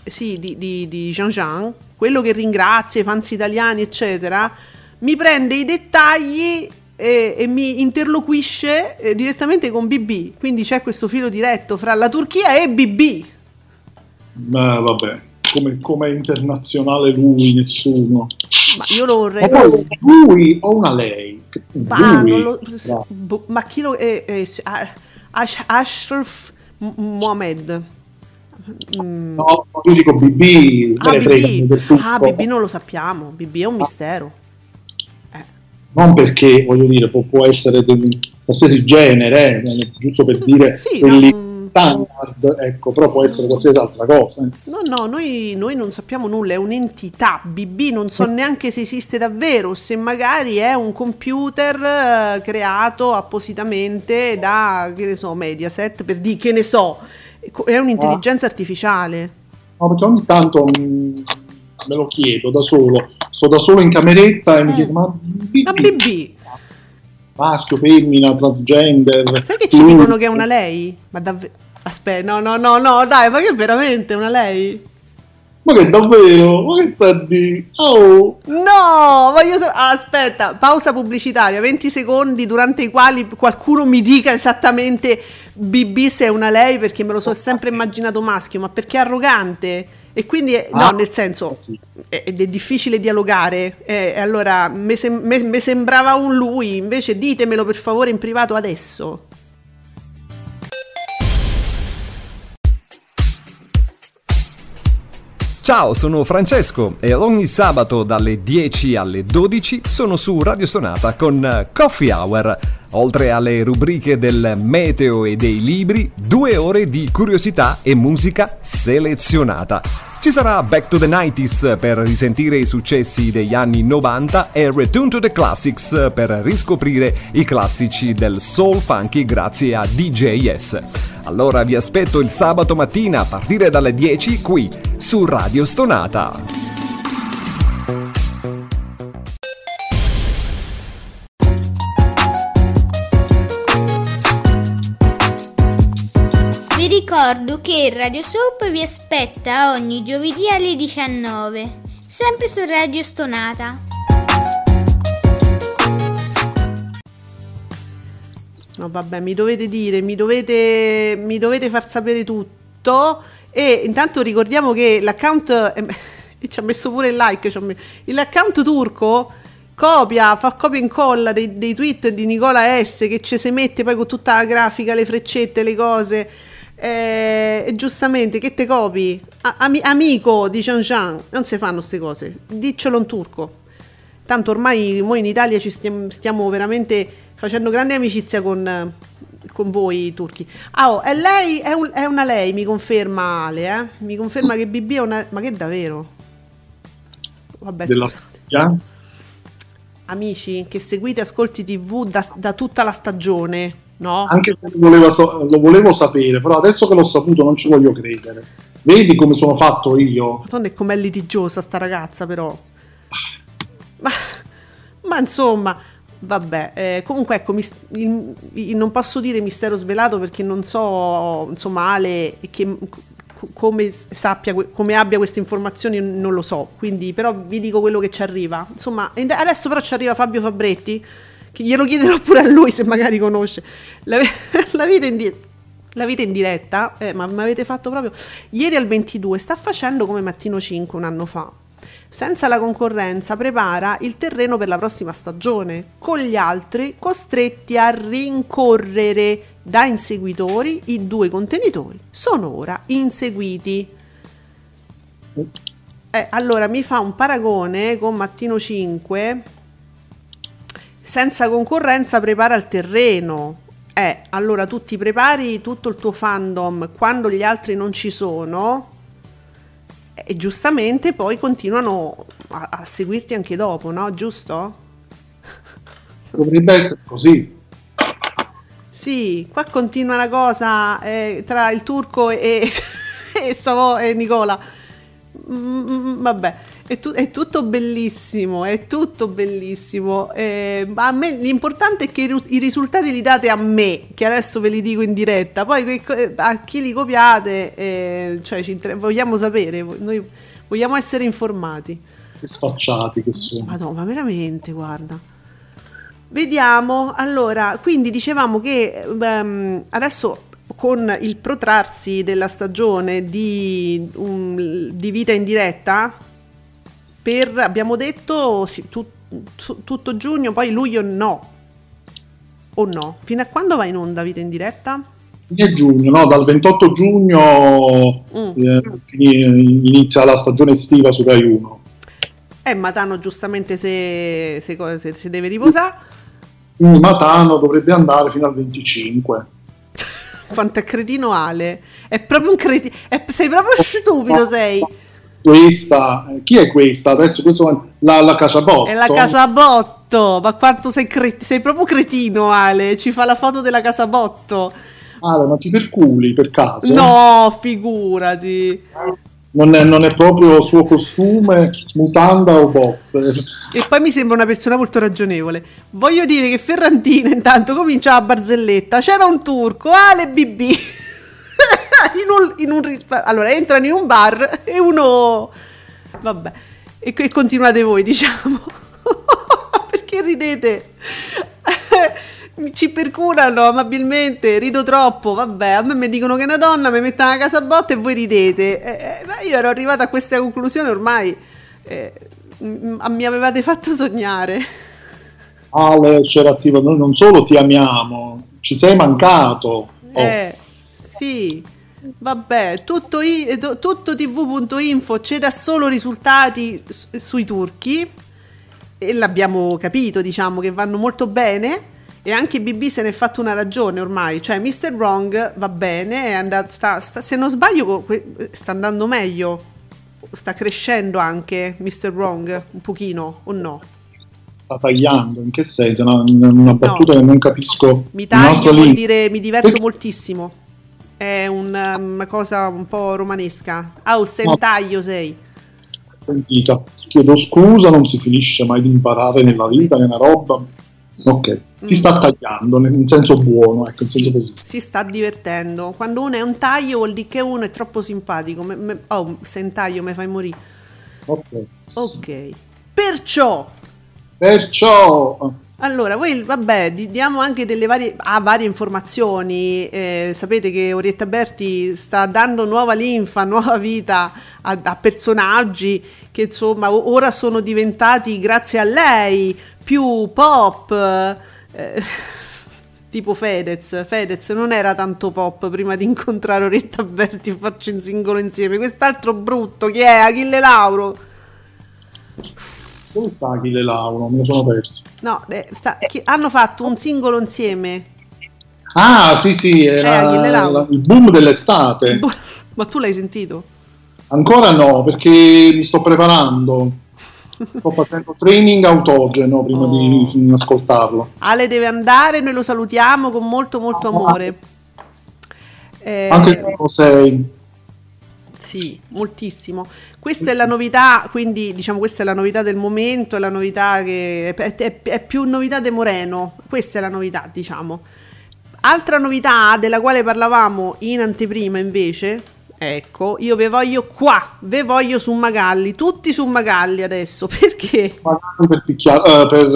sì, di, di, di Jean Jean, quello che ringrazia i fans italiani, eccetera, mi prende i dettagli e, e mi interloquisce eh, direttamente con BB. Quindi c'è questo filo diretto fra la Turchia e BB. Ma vabbè, come, come internazionale lui, nessuno. Ma io lo vorrei. Ma poi lui o una lei? Ma, lui. non lo- No. boh, ma chi lo. eh, eh, Ash- Ashraf Mohamed. Mm. No, io dico BB, Ah, BB. Ah, BB non lo sappiamo. BB è un mistero. Non perché, voglio dire, può, può essere di qualsiasi genere, eh, giusto per dire Sì, quelli no, standard, ecco, però può essere qualsiasi altra cosa. eh. No, no, noi, noi non sappiamo nulla, è un'entità. BB non so neanche se esiste davvero, se magari è un computer eh, creato appositamente da, che ne so, Mediaset, per dire, che ne so, è un'intelligenza artificiale. No, perché ogni tanto mm, me lo chiedo da solo, sto da solo in cameretta e mi Mm. chiedo, ma BB, Ma BB, maschio, femmina, transgender, sai che ci fluido? dicono che è una lei? Ma davvero... Aspetta, no, no, no, no, dai, ma che è veramente una lei? Ma che davvero? Ma che sta dire? Oh! No, voglio sa- ah, aspetta, pausa pubblicitaria, 20 secondi durante i quali qualcuno mi dica esattamente BB se è una lei perché me lo so sempre immaginato maschio, ma perché è arrogante e quindi è- no, Ah, nel senso sì. è- è difficile dialogare. E allora mi sembrava un lui, invece ditemelo per favore in privato adesso. Ciao, sono Francesco e ogni sabato dalle 10 alle 12 sono su Radio Sonata con Coffee Hour. Oltre alle rubriche del meteo e dei libri, due ore di curiosità e musica selezionata. Ci sarà Back to the 90s per risentire i successi degli anni 90 e Return to the Classics per riscoprire i classici del soul funky grazie a DJS. Allora vi aspetto il sabato mattina a partire dalle 10 qui su Radio Stonata. Vi ricordo che Radio Soap vi aspetta ogni giovedì alle 19, sempre su Radio Stonata. No, vabbè, mi dovete dire, mi dovete, mi dovete far sapere tutto. E intanto ricordiamo che l'account. eh, ci ha messo pure il like. l'account turco copia, fa copia e incolla dei, dei tweet di Nicola S. che ci si mette poi con tutta la grafica, le freccette, le cose. Eh, e giustamente, che te copi? A- ami- amico di Jean Jean, non si fanno queste cose. Diccelo in turco. Tanto ormai noi in Italia ci stiamo, stiamo veramente facendo grande amicizia con, con voi turchi. Ah, oh, è lei, è, un- è una lei, mi conferma Ale, eh? Mi conferma che BB è una... Ma che davvero? Vabbè, Della. Turchia? Amici che seguite Ascolti TV da, da tutta la stagione, no? Anche se lo volevo, so- lo volevo sapere, però adesso che l'ho saputo non ci voglio credere. Vedi come sono fatto io? Madonna, è com'è litigiosa sta ragazza, però. Ma, ma insomma, vabbè. eh, comunque, ecco, mis- il- il- non posso dire mistero svelato perché non so, insomma, Ale che, co- come sappia, come abbia queste informazioni, non lo so. Quindi, però, vi dico quello che ci arriva. Insomma, adesso però ci arriva Fabio Fabretti, che glielo chiederò pure a lui se magari conosce. La, la vita in diretta. La vita in diretta, eh, ma mi avete fatto proprio ieri al 22, sta facendo come Mattino 5 un anno fa. Senza la concorrenza prepara il terreno per la prossima stagione, con gli altri costretti a rincorrere da inseguitori i due contenitori sono ora inseguiti. Eh, allora mi fa un paragone con Mattino 5 senza concorrenza prepara il terreno. Eh, allora tu ti prepari tutto il tuo fandom quando gli altri non ci sono e giustamente poi continuano a, a seguirti anche dopo, no? Giusto? Dovrebbe essere così. Sì, qua continua la cosa eh, tra il turco e, e, Savo- e Nicola. Mm, mm, vabbè, è, tu- è tutto bellissimo, è tutto bellissimo. Eh, ma a me l'importante è che i, i risultati li date a me, che adesso ve li dico in diretta. Poi co- a chi li copiate, eh, cioè ci inter- vogliamo sapere, noi vogliamo essere informati. Che sfacciati che sono. Madonna, ma veramente, guarda. Vediamo, allora, quindi dicevamo che ehm, adesso con il protrarsi della stagione di, um, di vita in diretta, per, abbiamo detto sì, tu- tu- tutto giugno, poi luglio no, o no? Fino a quando va in onda vita in diretta? Fine giugno, no? Dal 28 giugno Mm. eh, inizia la stagione estiva su Rai 1. Eh, Matano giustamente se, se, se- se deve riposare. Quindi Matano dovrebbe andare fino al 25. Quanto è cretino Ale. È proprio un cretino. sei proprio stupido, sei. Questa, chi è questa? Adesso questo la, la Casabotto. È la Casabotto. Ma quanto sei, cre- sei proprio cretino, Ale. Ci fa la foto della Casabotto. Ah, ma ti perculi per caso? No, figurati. Non è, non è proprio suo costume, mutanda o boxer. E poi mi sembra una persona molto ragionevole. Voglio dire che Ferrantina intanto comincia la barzelletta. C'era un turco, Ale BB. in un, in un allora entrano in un bar e uno. Vabbè. E, e continuate voi, diciamo. Perché ridete? Ci percurano amabilmente, rido troppo, vabbè, a me mi dicono che è una donna, mi mettono a casa botta e voi ridete. Eh, eh, ma io ero arrivata a questa conclusione ormai, eh, mi avevate fatto sognare. Ale c'era attivo, noi non solo ti amiamo, ci sei mancato. Oh, Eh, sì, vabbè, tutto, i- tu- tutto tv.info c'è da solo risultati su- sui turchi e l'abbiamo capito, diciamo che vanno molto bene e anche BB se ne è fatto una ragione ormai, cioè Mr. Wrong va bene, è andato, sta- sta- se non sbaglio sta andando meglio, sta crescendo anche Mr. Wrong un pochino o no? sta tagliando, in che senso? Una, una battuta che non capisco. Mi taglio vuol dire mi diverto Eh. moltissimo. È un, um, una cosa un po' romanesca. Ah, oh, sentaglio sei. Sentita, chiedo scusa, non si finisce mai di imparare nella vita, nella roba. Ok, si Mm. sta tagliando nel- in senso buono, ecco, Sì, senso positivo. si sta divertendo. Quando uno è un taglio vuol dire che uno è troppo simpatico. Me- me- oh, sentaglio mi fai morire. Ok. Ok. Perciò, Perciò, allora, voi vabbè, di- diamo anche delle varie, ah, varie informazioni. Eh, sapete che Orietta Berti sta dando nuova linfa, nuova vita a, a personaggi che insomma ora sono diventati, grazie a lei, più pop. eh, tipo Fedez. Fedez non era tanto pop prima di incontrare Orietta Berti e farci un singolo insieme. Quest'altro brutto, chi è? Achille Lauro. Dove sta Achille Lauro? Me lo sono perso. No, eh, sta- chi- hanno fatto un singolo insieme. Ah, sì, sì, Eh, era Lauro. la- il boom dell'estate. Boh, Ma tu l'hai sentito? Ancora no, perché mi sto preparando. Sto facendo training autogeno prima Oh. di ascoltarlo. Ale deve andare, noi lo salutiamo con molto molto amore. Eh, Anche se lo sei. Sì, moltissimo. Questa è la novità, quindi diciamo questa è la novità del momento, è la novità che è, è- è più novità de Moreno, questa è la novità, diciamo. Altra novità della quale parlavamo in anteprima invece, ecco, io ve voglio qua, ve voglio su Magalli, tutti su Magalli adesso, perché? Per, picchiar- eh, per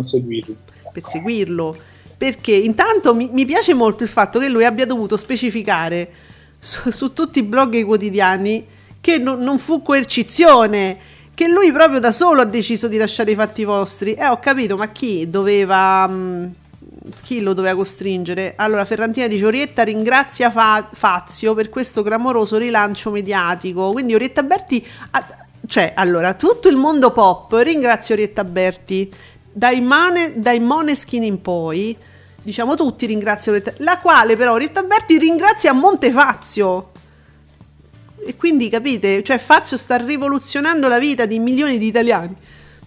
eh, seguirlo. per seguirlo. Perché intanto mi, mi piace molto il fatto che lui abbia dovuto specificare su, su tutti i blog e i quotidiani che non, non fu coercizione, che lui proprio da solo ha deciso di lasciare i fatti vostri. E ho capito, ma chi doveva... mh, chi lo doveva costringere? Allora, Ferrantina dice: Orietta ringrazia Fa- Fazio per questo clamoroso rilancio mediatico. Quindi, Orietta Berti, ha- cioè, allora, tutto il mondo pop ringrazia Orietta Berti dai, Mane, dai Moneskin in poi, diciamo tutti ringraziano Orietta- la quale però Orietta Berti ringrazia Montefazio. E quindi capite, cioè Fazio sta rivoluzionando la vita di milioni di italiani.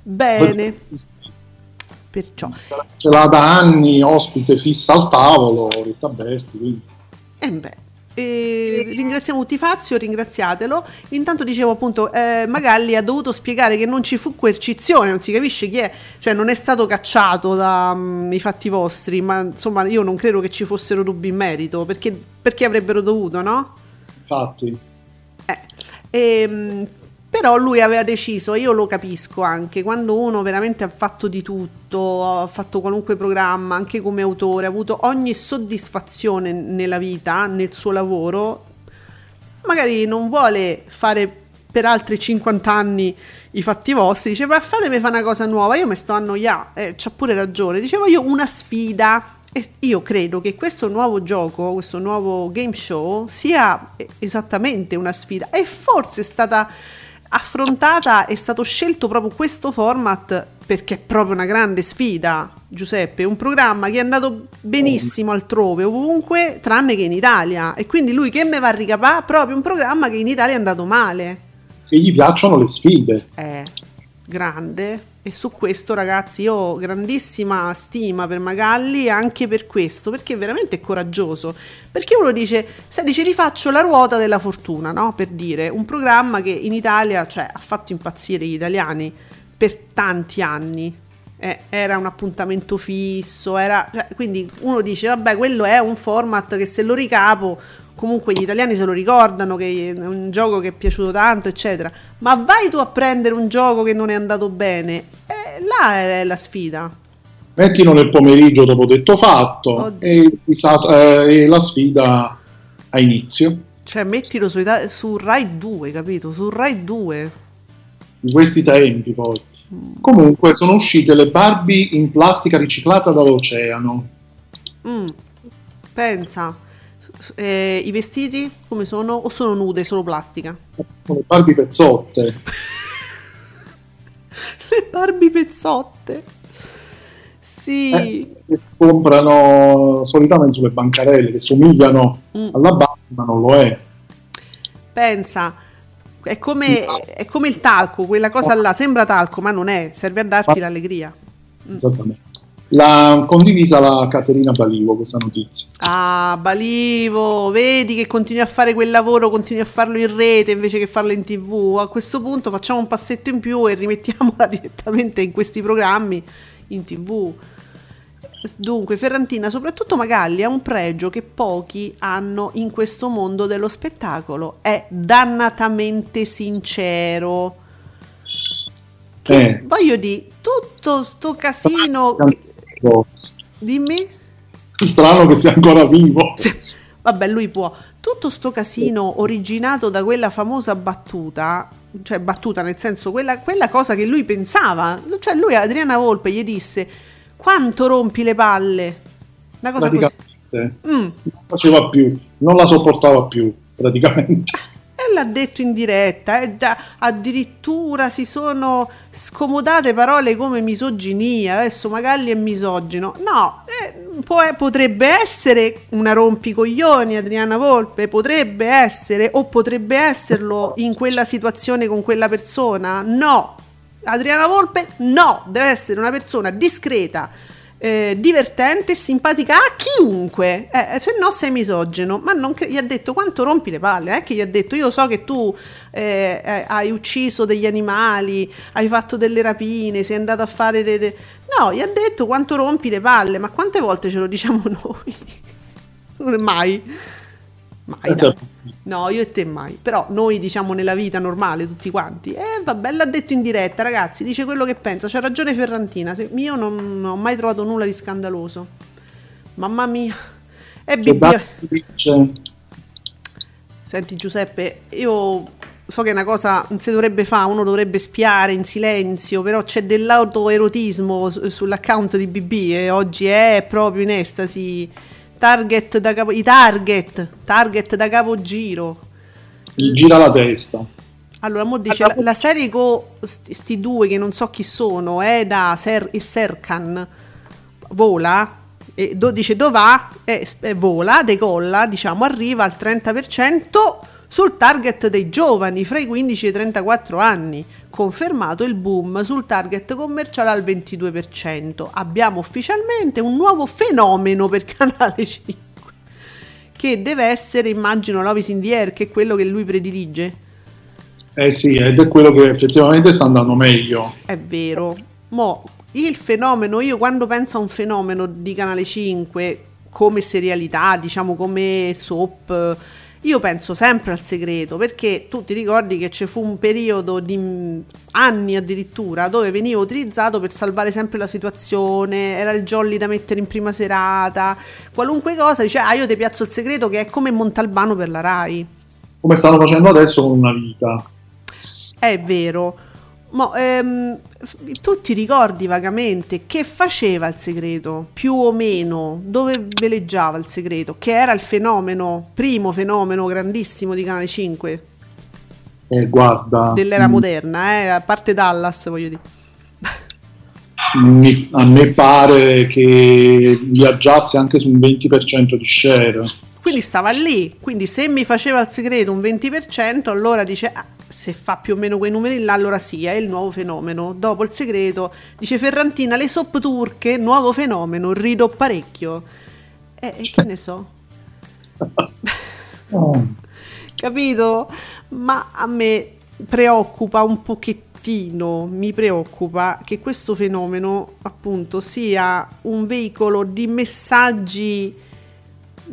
Bene, perciò. Ce l'ha da anni ospite fissa al tavolo, Rita Berti, quindi Eh beh, eh, ringraziamo tutti Fazio, ringraziatelo. Intanto dicevo appunto, eh, Magalli ha dovuto spiegare che non ci fu coercizione, non si capisce chi è, cioè non è stato cacciato dai fatti vostri, ma insomma io non credo che ci fossero dubbi in merito, perché, perché avrebbero dovuto, no? infatti Eh, ehm, però lui aveva deciso, io lo capisco anche, quando uno veramente ha fatto di tutto, ha fatto qualunque programma, anche come autore, ha avuto ogni soddisfazione nella vita, nel suo lavoro, magari non vuole fare per altri 50 anni i fatti vostri, dice ma fatemi fare una cosa nuova, io mi sto annoiando, eh, c'ha pure ragione, dicevo io una sfida e io credo che questo nuovo gioco, questo nuovo game show sia esattamente una sfida. E forse è stata affrontata, è stato scelto proprio questo format perché è proprio una grande sfida, Giuseppe, un programma che è andato benissimo altrove, ovunque, tranne che in Italia e quindi lui che me va a ricapare proprio un programma che in Italia è andato male. che gli piacciono le sfide. È grande e su questo ragazzi io ho grandissima stima per Magalli anche per questo perché veramente è coraggioso. Perché uno dice sai dice rifaccio la ruota della fortuna no? Per dire un programma che in Italia cioè ha fatto impazzire gli italiani per tanti anni. Eh, era un appuntamento fisso era cioè, quindi uno dice vabbè quello è un format che se lo ricapo comunque gli italiani se lo ricordano che è un gioco che è piaciuto tanto, eccetera. Ma vai tu a prendere un gioco che non è andato bene, eh, là è la sfida. Mettino nel pomeriggio dopo detto fatto e, eh, e la sfida a inizio. Cioè, mettilo su, su Rai 2, capito? Su Rai 2. in questi tempi poi. Comunque sono uscite le Barbie in plastica riciclata dall'oceano. Mm, pensa. Eh, I vestiti come sono? O sono nude, solo plastica? Sono le Barbie pezzotte. Le Barbie pezzotte. Sì. eh, che comprano solitamente sulle bancarelle che somigliano Mm. alla Barbie ma non lo è. Pensa, è come, è come il talco, quella cosa là, sembra talco, ma non è, serve a darti l'allegria. Esattamente. L'ha condivisa la Caterina Balivo questa notizia. Ah, Balivo, vedi che continui a fare quel lavoro, continui a farlo in rete invece che farlo in tv. A questo punto facciamo un passetto in più e rimettiamola direttamente in questi programmi in tv. Dunque, Ferrantina, soprattutto Magalli, ha un pregio che pochi hanno in questo mondo dello spettacolo. È dannatamente sincero. Eh. voglio dire, tutto sto casino. che- Dimmi? Strano che sia ancora vivo. Sì, Vabbè, lui può. Tutto sto casino originato da quella famosa battuta, cioè battuta nel senso quella, quella cosa che lui pensava, cioè lui a Adriana Volpe gli disse quanto rompi le palle. Una cosa così. Mm. Non faceva più, non la sopportava più, praticamente. L'ha detto in diretta, eh, già, addirittura si sono scomodate parole come misoginia, adesso Magalli è misogino. No, eh, può- potrebbe essere una rompicoglioni Adriana Volpe, potrebbe essere o potrebbe esserlo in quella situazione con quella persona. No, Adriana Volpe no, deve essere una persona discreta, eh, divertente e simpatica a chiunque, eh, se no sei misogeno. Ma non cre- gli ha detto quanto rompi le palle, eh, che gli ha detto io so che tu eh, eh, hai ucciso degli animali, hai fatto delle rapine, sei andato a fare delle... No, gli ha detto quanto rompi le palle, ma quante volte ce lo diciamo noi? Mai. Mai. Eh, certo. No, io e te mai. Però noi diciamo nella vita normale tutti quanti. E vabbè, l'ha detto in diretta, ragazzi, dice quello che pensa. C'ha ragione Ferrantina. Se- io non, non ho mai trovato nulla di scandaloso. Mamma mia. E dice, Senti Giuseppe, io so che è una cosa non si dovrebbe fare, uno dovrebbe spiare in silenzio, però c'è dell'autoerotismo su- sull'account di BB e oggi è proprio in estasi. Target da capo, i target, target da capogiro. gli gira la testa. Allora, mo dice la, la serie con sti, sti due che non so chi sono, Eda Ser- e Serkan, vola, e do- dice dove va, e, e vola, decolla, diciamo, arriva al 30% sul target dei giovani fra i 15 e i 34 anni. Confermato il boom sul target commerciale al 22%. Abbiamo ufficialmente un nuovo fenomeno per Canale 5 che deve essere, immagino, Lovis in the Air, che è quello che lui predilige. Eh sì, ed è quello che effettivamente sta andando meglio. È vero. Mo, il fenomeno, io quando penso a un fenomeno di Canale 5 come serialità, diciamo come soap, io penso sempre al segreto, perché tu ti ricordi che ci fu un periodo di anni addirittura dove veniva utilizzato per salvare sempre la situazione, era il jolly da mettere in prima serata, qualunque cosa, dice ah io ti piazzo il segreto che è come Montalbano per la Rai. Come stanno facendo adesso con una vita. È vero. Ma ehm, tu ti ricordi vagamente che faceva il segreto, più o meno, dove veleggiava il segreto, che era il fenomeno, primo fenomeno grandissimo di Canale 5 Eh, guarda, dell'era mm, moderna, eh, a parte Dallas, voglio dire. mi- a me pare che viaggiasse anche su un 20% di share. Quindi stava lì, quindi se mi faceva il segreto un 20%, allora dice, ah, se fa più o meno quei numeri là, allora sì, è il nuovo fenomeno. Dopo il segreto, dice Ferrantina, le soap turche, nuovo fenomeno, rido parecchio. Eh, e che ne so, Oh, capito? Ma a me preoccupa un pochettino, mi preoccupa che questo fenomeno appunto sia un veicolo di messaggi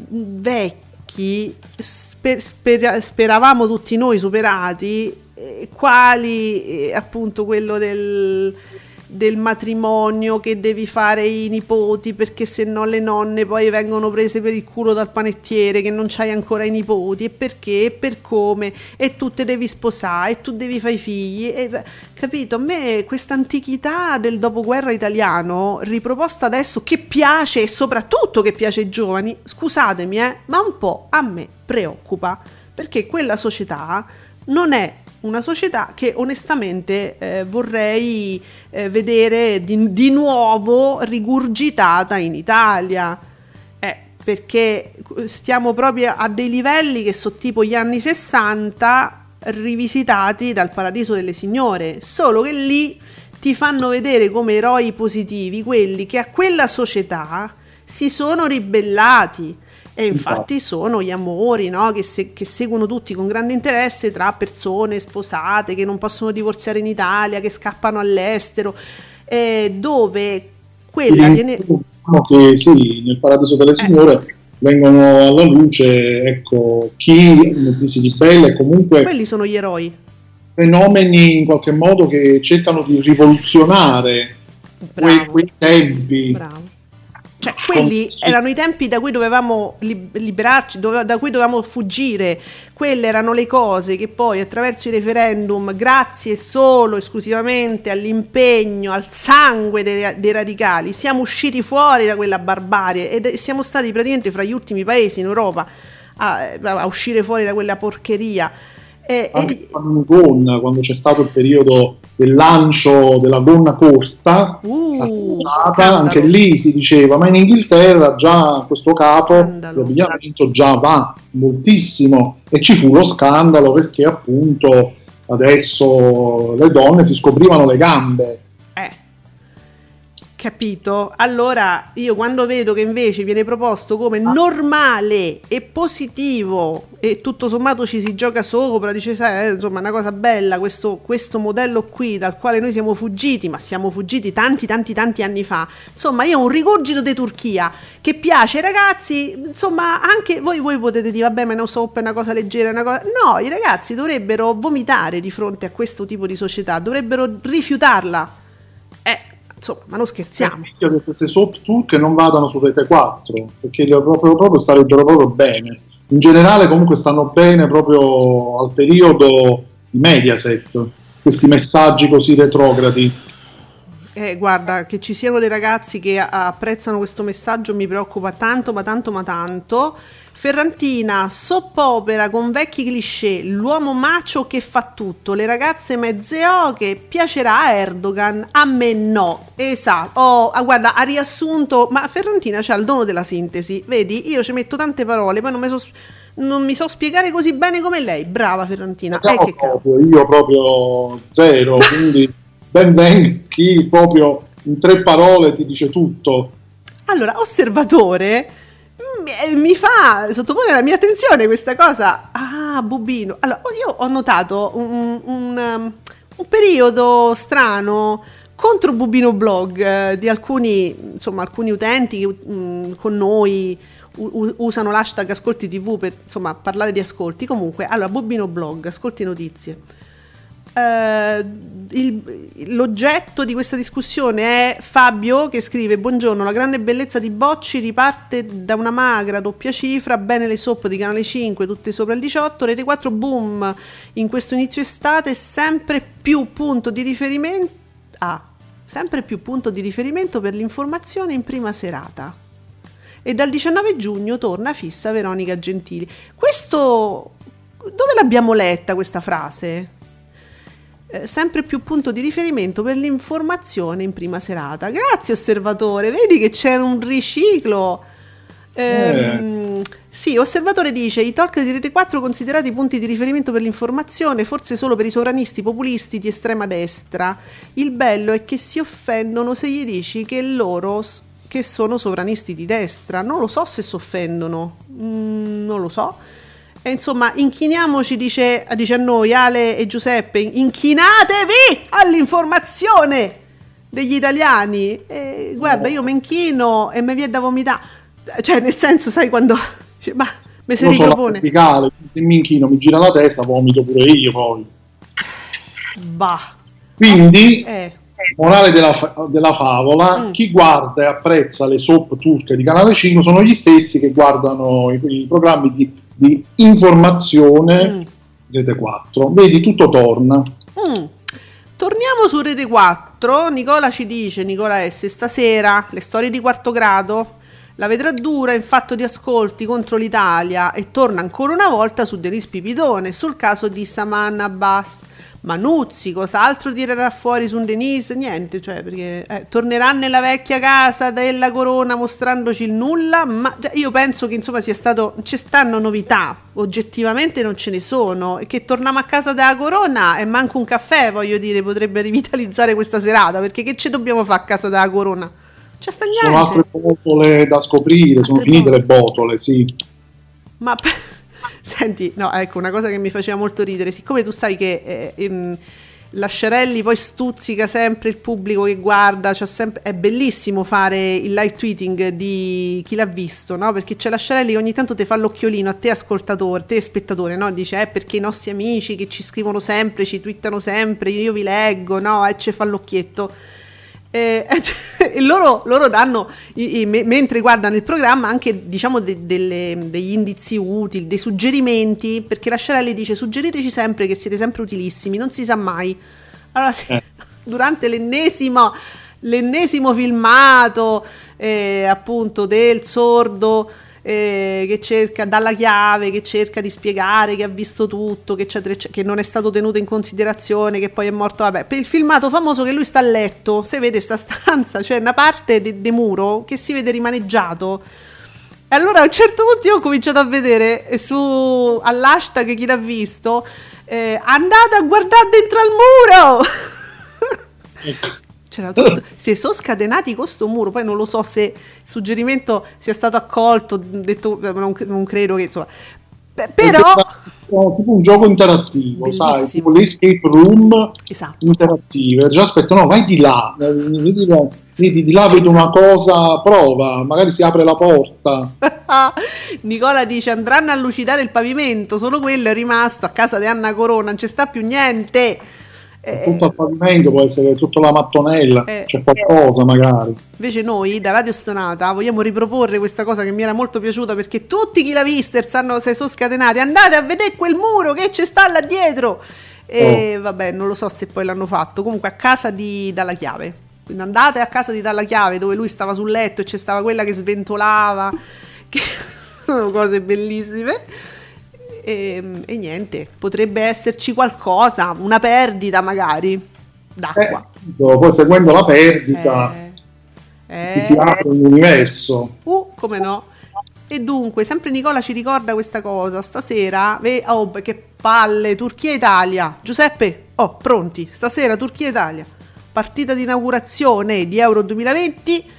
vecchi, sper- spera- speravamo tutti noi superati, eh, quali eh, appunto quello del, del matrimonio che devi fare i nipoti perché se no le nonne poi vengono prese per il culo dal panettiere che non c'hai ancora i nipoti e perché e per come e tu te devi sposare e tu devi fare i figli e, capito? A me questa antichità del dopoguerra italiano riproposta adesso che piace e soprattutto che piace ai giovani scusatemi eh ma un po' a me preoccupa perché quella società non è una società che onestamente eh, vorrei eh, vedere di, di nuovo rigurgitata in Italia. Eh, perché stiamo proprio a dei livelli che sono tipo gli anni 60 rivisitati dal Paradiso delle Signore, solo che lì ti fanno vedere come eroi positivi quelli che a quella società si sono ribellati. E infatti sono gli amori no? che, se- che seguono tutti con grande interesse tra persone sposate che non possono divorziare in Italia, che scappano all'estero, eh, dove quella viene... Diciamo che sì, nel paradiso delle signore vengono alla luce ecco, chi nel crisi di bella e comunque Quelli sono gli eroi. fenomeni in qualche modo che cercano di rivoluzionare quei, quei tempi. Bravo. Quelli Sì. erano i tempi da cui dovevamo li- liberarci, dove- da cui dovevamo fuggire. Quelle erano le cose che poi attraverso i referendum, grazie solo esclusivamente all'impegno, al sangue dei, dei radicali, siamo usciti fuori da quella barbarie ed siamo stati praticamente fra gli ultimi paesi in Europa a, a uscire fuori da quella porcheria. E- Anche e- gonna, quando c'è stato il periodo del lancio della gonna corta, Uh, anche lì si diceva, ma in Inghilterra già questo capo l'abbigliamento già va moltissimo. E ci fu lo scandalo perché appunto adesso le donne si scoprivano le gambe. Capito? Allora io quando vedo che invece viene proposto come normale e positivo e tutto sommato ci si gioca sopra, dice sai, eh, insomma una cosa bella questo, questo modello qui dal quale noi siamo fuggiti, ma siamo fuggiti tanti tanti tanti anni fa. Insomma io ho un rigurgito di Turchia che piace ai ragazzi, insomma anche voi, voi potete dire vabbè ma è una soap, è una cosa leggera, una cosa... No, i ragazzi dovrebbero vomitare di fronte a questo tipo di società, dovrebbero rifiutarla. Insomma, ma non scherziamo. Meglio che queste soap turche non vadano su Rete 4 perché proprio, proprio starebbero proprio bene. In generale comunque stanno bene proprio al periodo di Mediaset, questi messaggi così retrogradi. Eh, guarda, che ci siano dei ragazzi che apprezzano questo messaggio mi preoccupa tanto, ma tanto, ma tanto. Ferrantina, soap opera con vecchi cliché, l'uomo macio che fa tutto, le ragazze mezze oche, piacerà a Erdogan, a me no. Esatto. Oh, ah, guarda, ha riassunto, ma Ferrantina c'ha il dono della sintesi. Vedi, io ci metto tante parole, poi non mi so non mi so spiegare così bene come lei. Brava Ferrantina. Eh, No, che cavolo. proprio, io proprio zero, quindi ben venga chi proprio in tre parole ti dice tutto. Allora, osservatore mi, mi fa sottopone la mia attenzione questa cosa. Ah, Bubino. Allora, io ho notato un, un, um, un periodo strano contro Bubino Blog eh, di alcuni, insomma, alcuni utenti che mm, con noi u- usano l'hashtag ascolti tv per insomma parlare di ascolti. Comunque, allora, Bubino Blog, ascolti notizie. Eh, il- l'oggetto di questa discussione è Fabio che scrive buongiorno la grande bellezza di Bocci riparte da una magra doppia cifra bene le soap di canale 5 tutte sopra il 18 rete 4 boom in questo inizio estate sempre più punto di riferimento ah, sempre più punto di riferimento per l'informazione in prima serata e dal 19 giugno torna fissa Veronica Gentili questo dove l'abbiamo letta questa frase? Eh, sempre più punto di riferimento per l'informazione in prima serata. Grazie osservatore, vedi che c'è un riciclo. Ehm, Sì, osservatore dice i talk di Rete 4 considerati punti di riferimento per l'informazione, forse solo per i sovranisti populisti di estrema destra. Il bello è che si offendono se gli dici che loro che sono sovranisti di destra. Non lo so se si offendono, Mm, non lo so. E insomma, inchiniamoci, dice, dice a noi Ale e Giuseppe, inchinatevi all'informazione degli italiani. E guarda, io mi inchino e mi viene da vomitare. Cioè, nel senso, sai quando... Cioè, ma mi si ripropone. se mi inchino, mi gira la testa, vomito pure io poi. Bah. Quindi, Eh, morale della, fa- della favola, Mm. chi guarda e apprezza le soap turche di Canale 5 sono gli stessi che guardano i, i programmi di, di informazione Mm. Rete 4. Vedi, tutto torna. Mm. Torniamo su Rete 4. Nicola ci dice, Nicola S, stasera le storie di quarto grado. La vedrà dura in fatto di ascolti contro l'Italia e torna ancora una volta su Denis Pipitone, sul caso di Saman Abbas. Manuzzi, cos'altro tirerà fuori su Denis? Niente, cioè, perché eh, tornerà nella vecchia casa della corona mostrandoci il nulla, ma cioè, io penso che insomma sia stato, ci stanno novità, oggettivamente non ce ne sono, e che torniamo a casa della corona e manco un caffè, voglio dire, potrebbe rivitalizzare questa serata, perché che ci dobbiamo fare a casa della corona? C'è sta Ci sono altre niente. botole da scoprire, sono Altre finite le botole, sì. Ma senti, no, ecco, una cosa che mi faceva molto ridere, siccome tu sai che eh, ehm, Lasciarelli poi stuzzica sempre il pubblico che guarda, c'ha sempre- è bellissimo fare il live tweeting di chi l'ha visto, no? Perché c'è Lasciarelli che ogni tanto ti fa l'occhiolino a te ascoltatore, a te spettatore, no? Dice, eh, perché i nostri amici che ci scrivono sempre, ci twittano sempre, io vi leggo, no? E ci fa l'occhietto. Eh, e loro, loro danno, i- i- me- mentre guardano il programma, anche diciamo de- delle- degli indizi utili, dei suggerimenti, perché Lasciarelli dice suggeriteci sempre che siete sempre utilissimi, non si sa mai. Allora, se- Eh. durante l'ennesimo, l'ennesimo filmato eh, appunto del sordo eh, che cerca dalla chiave, che cerca di spiegare che ha visto tutto, che, c'è tre- che non è stato tenuto in considerazione, che poi è morto. Vabbè, per il filmato famoso che lui sta a letto, si vede sta stanza, cioè una parte del de muro che si vede rimaneggiato. E allora a un certo punto io ho cominciato a vedere su all'hashtag chi l'ha visto, eh, andate a guardare dentro al muro. C'era tutto, si sono scatenati con sto muro, poi non lo so se il suggerimento sia stato accolto, detto, eh, non, non credo che insomma... Beh, però... Tipo un gioco interattivo, sai, Bellissimo. tipo l'escape room Esatto. interattive. Già aspetta, no, vai di là, eh, vedi, là, vedi di là, Sì, vedo una esatto. cosa, prova, magari si apre la porta. Nicola dice andranno a lucidare il pavimento, solo quello è rimasto a casa di Anna Corona, non ci sta più niente. Eh, Sotto al pavimento può essere sotto la mattonella, Eh. c'è qualcosa magari. Invece noi da Radio Stonata vogliamo riproporre questa cosa che mi era molto piaciuta perché tutti chi l'ha vista sanno se sono scatenati. Andate a vedere quel muro che ci sta là dietro. E vabbè, non lo so se poi l'hanno fatto. Comunque a casa di Dalla Chiave. Quindi andate a casa di Dalla Chiave dove lui stava sul letto e c'è stava quella che sventolava. Che... cose bellissime. E, e niente, potrebbe esserci qualcosa, una perdita magari d'acqua. Eh, poi seguendo la perdita Eh, ti si eh, apre un universo. uh, come no? E dunque, sempre Nicola ci ricorda questa cosa. Stasera, ve- oh, che palle, Turchia-Italia. Giuseppe, oh, pronti. Stasera Turchia-Italia. Partita di inaugurazione di Euro 2020.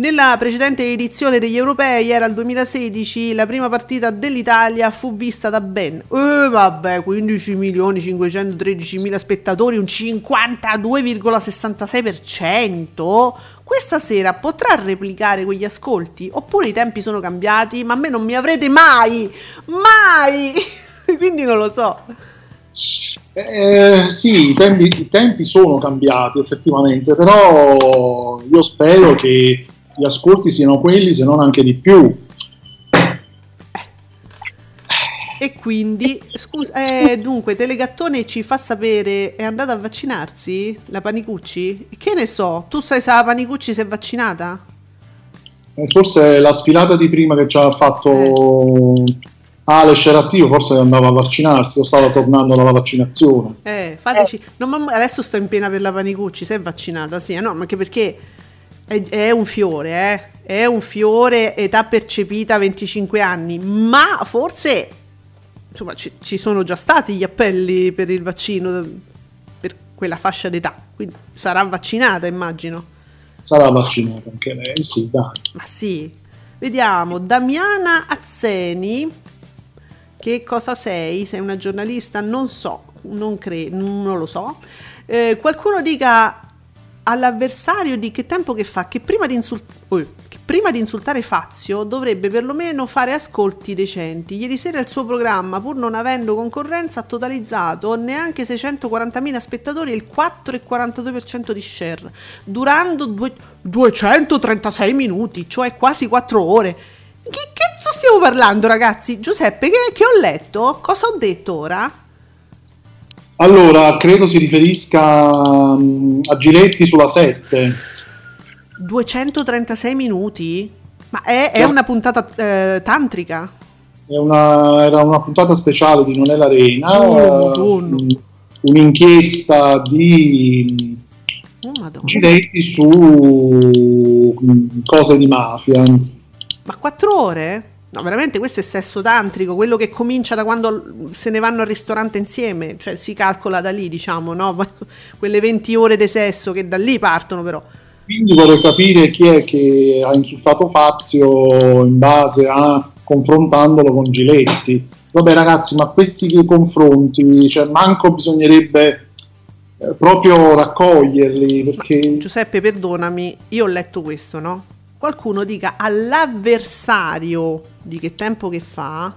Nella precedente edizione degli europei era il 2016, la prima partita dell'Italia fu vista da ben, eh, vabbè, 15 milioni 513 mila spettatori, un 52,66%. Questa sera potrà replicare quegli ascolti? Oppure i tempi sono cambiati? Ma a me non mi avrete mai, mai! Quindi non lo so. Eh, sì, i tempi, i tempi sono cambiati effettivamente, però io spero che gli ascolti siano quelli, se non anche di più. E quindi, scusa, eh, dunque, Telegattone ci fa sapere, è andata a vaccinarsi la Panicucci? Che ne so, tu sai se la Panicucci si è vaccinata? Eh, forse la sfilata di prima che ci ha fatto Alex era attivo, forse andava a vaccinarsi o stava tornando dalla vaccinazione. Eh, fateci, no, ma adesso sto in pena per la Panicucci, si è vaccinata, sì, eh, no, ma anche perché è, è un fiore, eh, è un fiore, età percepita 25 anni, ma forse, insomma, ci, ci sono già stati gli appelli per il vaccino per quella fascia d'età, quindi sarà vaccinata, immagino. Sarà vaccinata anche lei, sì, dai. Ma sì, vediamo, Damiana Azzeni, che cosa sei? Sei una giornalista? Non so, non, cre- non lo so. Eh, qualcuno dica all'avversario di che tempo che fa, che prima di, insult- oh, che prima di insultare Fazio dovrebbe perlomeno fare ascolti decenti. Ieri sera il suo programma, pur non avendo concorrenza, ha totalizzato neanche 640.000 spettatori e il 4,42% di share, durando due- 236 minuti, cioè quasi 4 ore. Che cazzo stiamo parlando, ragazzi? Giuseppe, che, che ho letto? Cosa ho detto ora? Allora, credo si riferisca mm, a Giletti sulla 7. 236 minuti? Ma è, è una puntata eh, tantrica? Una- era una puntata speciale di Non è l'Arena, Oh, mm, un'inchiesta di Oh. Giletti su mm, cose di mafia. Ma 4 ore? No, veramente questo è sesso tantrico, quello che comincia da quando se ne vanno al ristorante insieme, cioè si calcola da lì, diciamo, no? Quelle 20 ore di sesso che da lì partono però. Quindi vorrei capire chi è che ha insultato Fazio in base a confrontandolo con Giletti. Vabbè ragazzi, ma questi confronti, cioè manco bisognerebbe eh, proprio raccoglierli perché Giuseppe, perdonami, io ho letto questo, no? Qualcuno dica all'avversario di che tempo che fa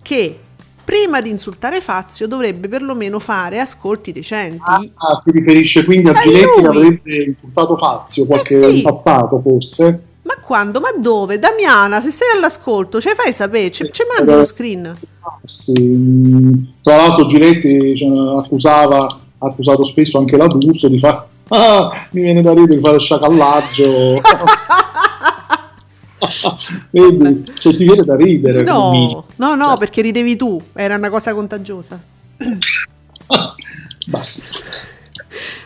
che prima di insultare Fazio dovrebbe perlomeno fare ascolti decenti. ah, si riferisce quindi a Giletti che avrebbe insultato Fazio qualche Eh sì. passato forse. Ma quando? Ma dove? Damiana, se sei all'ascolto, ce fai sapere, ce, ce mandi lo screen. Sì, mm, Tra l'altro Giletti cioè, accusava, ha accusato spesso anche la D'Urso di fare ah, mi viene da ridere di fare sciacallaggio. Vedi, cioè, ti viene da ridere. No, no, no, Cioè. perché ridevi tu, era una cosa contagiosa. Basta.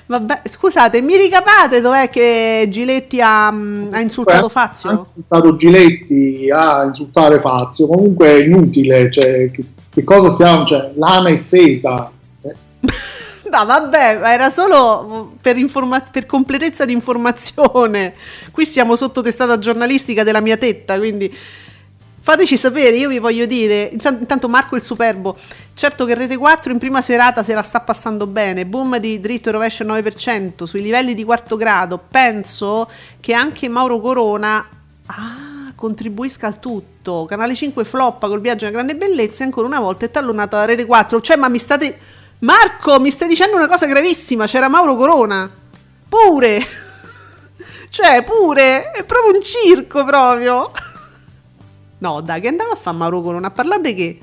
Vabbè, scusate, mi ricapate dov'è che Giletti ha, mm, ha insultato Beh, Fazio? è stato Giletti a insultare Fazio, comunque è inutile, cioè, che, che cosa stiamo, cioè, lana e seta. Eh, No, vabbè, era solo per, informa- per completezza di informazione. Qui siamo sotto testata giornalistica della mia tetta, quindi fateci sapere, io vi voglio dire. Intan- Intanto Marco il Superbo, certo che Rete 4 in prima serata se la sta passando bene, boom di dritto e rovescio al 9%, sui livelli di quarto grado, penso che anche Mauro Corona... Ah, contribuisca al tutto. Canale 5 floppa col viaggio una grande bellezza e ancora una volta è tallonata da Rete 4. Cioè, ma mi state... Marco, mi stai dicendo una cosa gravissima. C'era Mauro Corona. Pure. cioè, pure. È proprio un circo, proprio. no, dai, che andava a fare Mauro Corona? A parlare di che?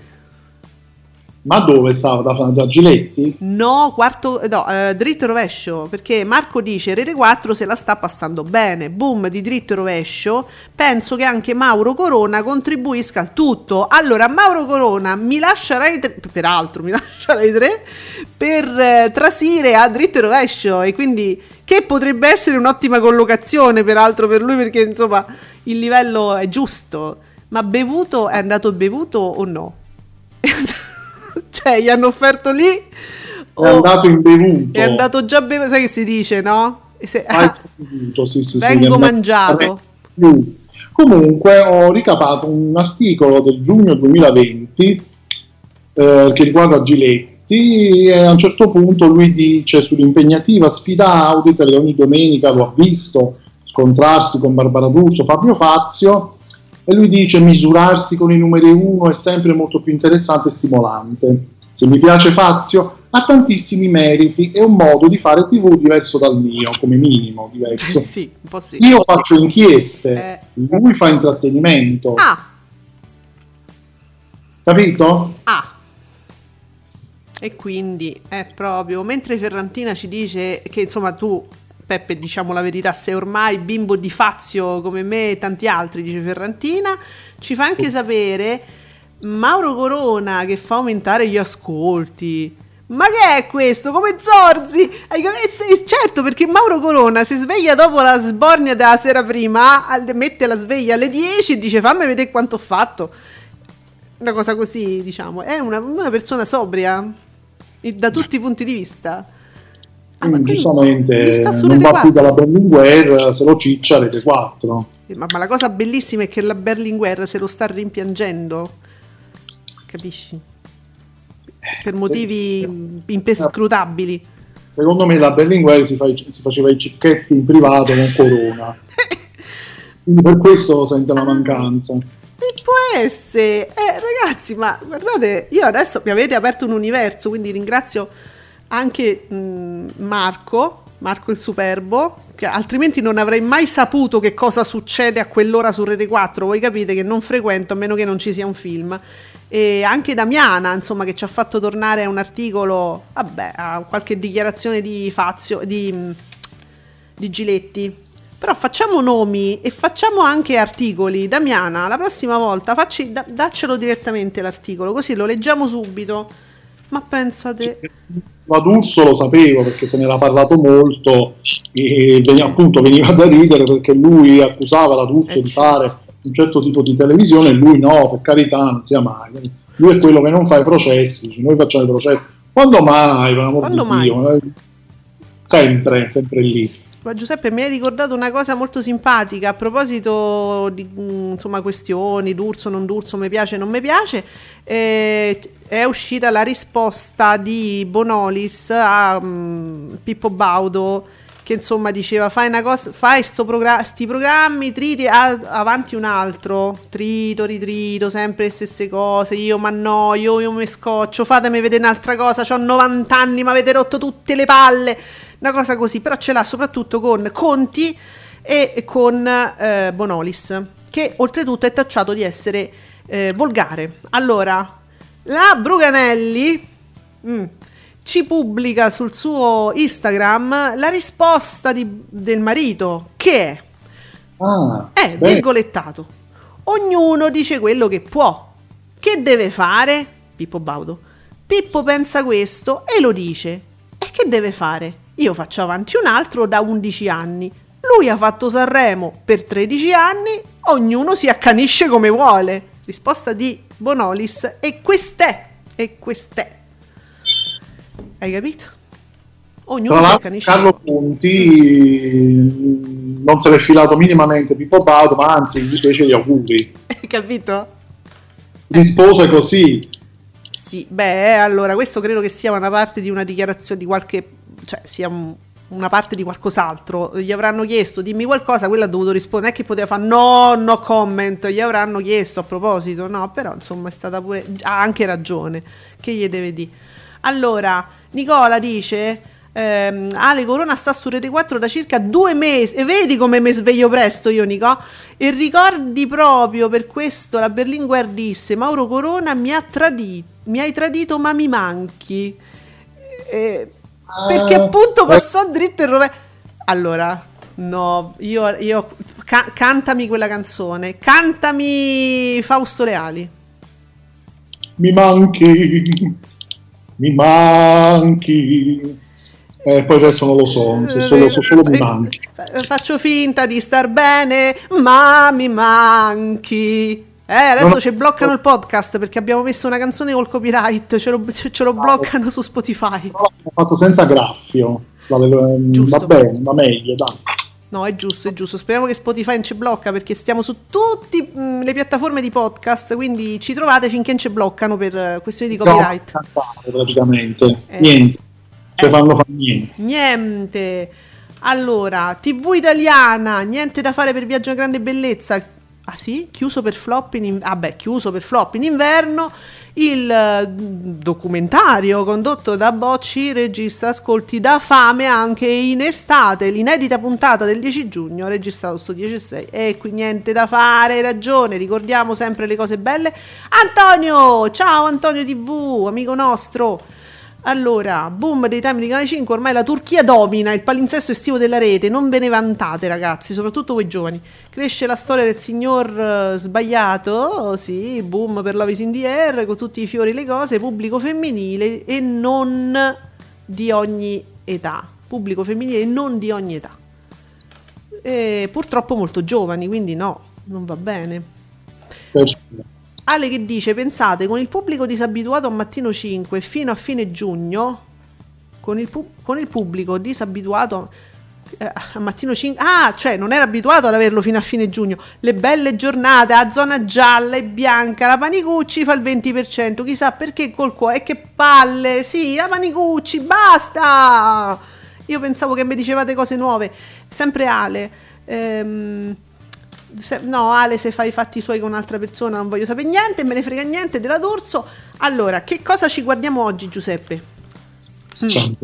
Ma dove stava? Da, da Giletti? No, quarto, no, eh, dritto e rovescio, perché Marco dice Rete 4 se la sta passando bene, boom di dritto e rovescio, penso che anche Mauro Corona contribuisca al tutto. Allora, Mauro Corona mi lascia Rai 3, peraltro mi lascia Rai 3, per eh, trasire a dritto e rovescio e quindi che potrebbe essere un'ottima collocazione peraltro per lui perché insomma il livello è giusto, ma bevuto è andato bevuto o no? cioè gli hanno offerto lì È o andato in bevuto. è andato già bevuto, sai che si dice no? Se- Ah, è bevuto, sì, sì, Vengo è mangiato. Comunque ho ricapato un articolo del giugno 2020 eh, che riguarda Giletti e a un certo punto lui dice sull'impegnativa sfida Auditel che ogni domenica lo ha visto scontrarsi con Barbara D'Urso, Fabio Fazio e lui dice misurarsi con i numeri uno è sempre molto più interessante e stimolante. Se mi piace Fazio ha tantissimi meriti e un modo di fare tv diverso dal mio, come minimo diverso. sì, un po' sì. Io faccio inchieste, Eh. lui fa intrattenimento, Ah, capito? ah. E quindi è proprio, mentre Ferrantina ci dice che insomma tu, Peppe, diciamo la verità, sei ormai bimbo di Fazio come me e tanti altri, dice Ferrantina, ci fa anche sapere Mauro Corona che fa aumentare gli ascolti. Ma che è questo? Come Zorzi? Eh, certo, perché Mauro Corona si sveglia dopo la sbornia della sera prima, mette la sveglia alle 10 e dice fammi vedere quanto ho fatto. Una cosa così, diciamo. È una, una persona sobria da tutti i punti di vista. Ah, Quindi, giustamente non va 4. più dalla Berlinguer, se lo ciccia Rete 4. Eh, Ma, ma la cosa bellissima è che la Berlinguer se lo sta rimpiangendo. Capisci? Per motivi mh, impescrutabili. Secondo me la Berlinguer si, fa si faceva i cicchetti in privato con Corona. Quindi per questo sente Ah. la mancanza. E può essere, eh, ragazzi, ma guardate, io adesso mi avete aperto un universo, quindi ringrazio anche mh, Marco, Marco il Superbo, che altrimenti non avrei mai saputo che cosa succede a quell'ora su Rete 4. Voi capite che non frequento a meno che non ci sia un film. E anche Damiana, insomma, che ci ha fatto tornare a un articolo, vabbè, a qualche dichiarazione di Fazio, di, di Giletti. Però facciamo nomi e facciamo anche articoli. Damiana, la prossima volta facci, da- daccelo direttamente l'articolo, così lo leggiamo subito. Ma pensate, D'Urso lo sapevo perché se ne era parlato molto e veniva, appunto veniva da ridere perché lui accusava la D'Urso Eh, di fare un certo tipo di televisione e lui no, per carità, non sia mai. Lui è quello che non fa i processi, noi facciamo i processi. Quando mai, per amor Quando di mai? Dio? Sempre, sempre lì. Ma Giuseppe mi hai ricordato una cosa molto simpatica a proposito di mm, insomma, questioni, d'Urso, non d'Urso, mi piace, non mi piace. Eh, è uscita la risposta di Bonolis a mm, Pippo Baudo che insomma diceva fai una cosa fai sto progra- sti programmi triti a- avanti un altro. Trito ritrito sempre le stesse cose. Io mi annoio io mi scoccio fatemi vedere un'altra cosa. Ho 90 anni mi avete rotto tutte le palle una cosa così però ce l'ha soprattutto con Conti e con eh, Bonolis che oltretutto è tacciato di essere eh, volgare allora la Bruganelli mm, ci pubblica sul suo Instagram la risposta di- del marito che è Ah, è beh, virgolettato. Ognuno dice quello che può. Che deve fare? Pippo Baudo. Pippo pensa questo e lo dice. E che deve fare? Io faccio avanti un altro da 11 anni. Lui ha fatto Sanremo per 13 anni, ognuno si accanisce come vuole. Risposta di Bonolis e quest'è. E quest'è. Hai capito? Ognuno Tra si accanisce. Carlo Ponti mh, non se l'è filato minimamente Pippo Baudo, ma anzi gli fece gli auguri. Hai capito? Rispose così. Sì, beh, allora questo credo che sia una parte di una dichiarazione di qualche, cioè sia un- una parte di qualcos'altro. Gli avranno chiesto dimmi qualcosa, quello ha dovuto rispondere, non è che poteva fare no, no comment, gli avranno chiesto a proposito, no, però insomma è stata pure, ha anche ragione, che gli deve dire. Allora, Nicola dice, Ehm, Ale Corona sta su Rete 4 da circa due mesi e vedi come mi sveglio presto io Nico e ricordi proprio per questo la Berlinguer disse Mauro Corona mi ha tradito mi hai tradito ma mi manchi Eh, perché appunto passò dritto il rovescio allora no io, io ca- cantami quella canzone cantami Fausto Leali Mi manchi, mi manchi. E poi resto non lo so, so solo, so solo mi manchi. Eh, Faccio finta di star bene, ma mi manchi. Eh, adesso No, no. ci bloccano il podcast perché abbiamo messo una canzone col copyright, ce lo, ce lo bloccano su Spotify. Però l'ho fatto senza graffio. Va, va bene, va meglio, dai. No, è giusto, è giusto. Speriamo che Spotify non ci blocca perché stiamo su tutte le piattaforme di podcast, quindi ci trovate finché non ci bloccano per eh, questioni di copyright. No, praticamente. Eh. Niente. Ci Eh. fanno fare niente. Niente. Allora, TV italiana, niente da fare per Viaggio a Grande Bellezza. Ah sì? Chiuso per flop in inverno. Ah chiuso per flop in inverno. Il eh, documentario condotto da Bocci registra ascolti da fame anche in estate. L'inedita puntata del 10 giugno, registrato sto 10 e 6. E qui niente da fare, hai ragione. Ricordiamo sempre le cose belle. Antonio! Ciao Antonio TV, amico nostro. Allora, boom dei time di Canale 5, ormai la Turchia domina il palinsesto estivo della rete, non ve ne vantate ragazzi, soprattutto voi giovani. Cresce la storia del signor eh, sbagliato, sì, boom per Love is in the con tutti i fiori e le cose, pubblico femminile e non di ogni età. Pubblico femminile e non di ogni età. E purtroppo molto giovani, quindi no, non va bene. Per- Ale che dice, pensate, con il pubblico disabituato a mattino 5 fino a fine giugno, con il, pu- con il pubblico disabituato eh, a mattino 5, ah, cioè non era abituato ad averlo fino a fine giugno, le belle giornate a zona gialla e bianca, la Panicucci fa il 20%, chissà perché col cuore, che palle, sì, la Panicucci, basta! Io pensavo che mi dicevate cose nuove, sempre Ale. Ehm, se- no, Ale, se fai i fatti suoi con un'altra persona non voglio sapere niente, me ne frega niente della D'Orso. Allora, che cosa ci guardiamo oggi, Giuseppe? Zan.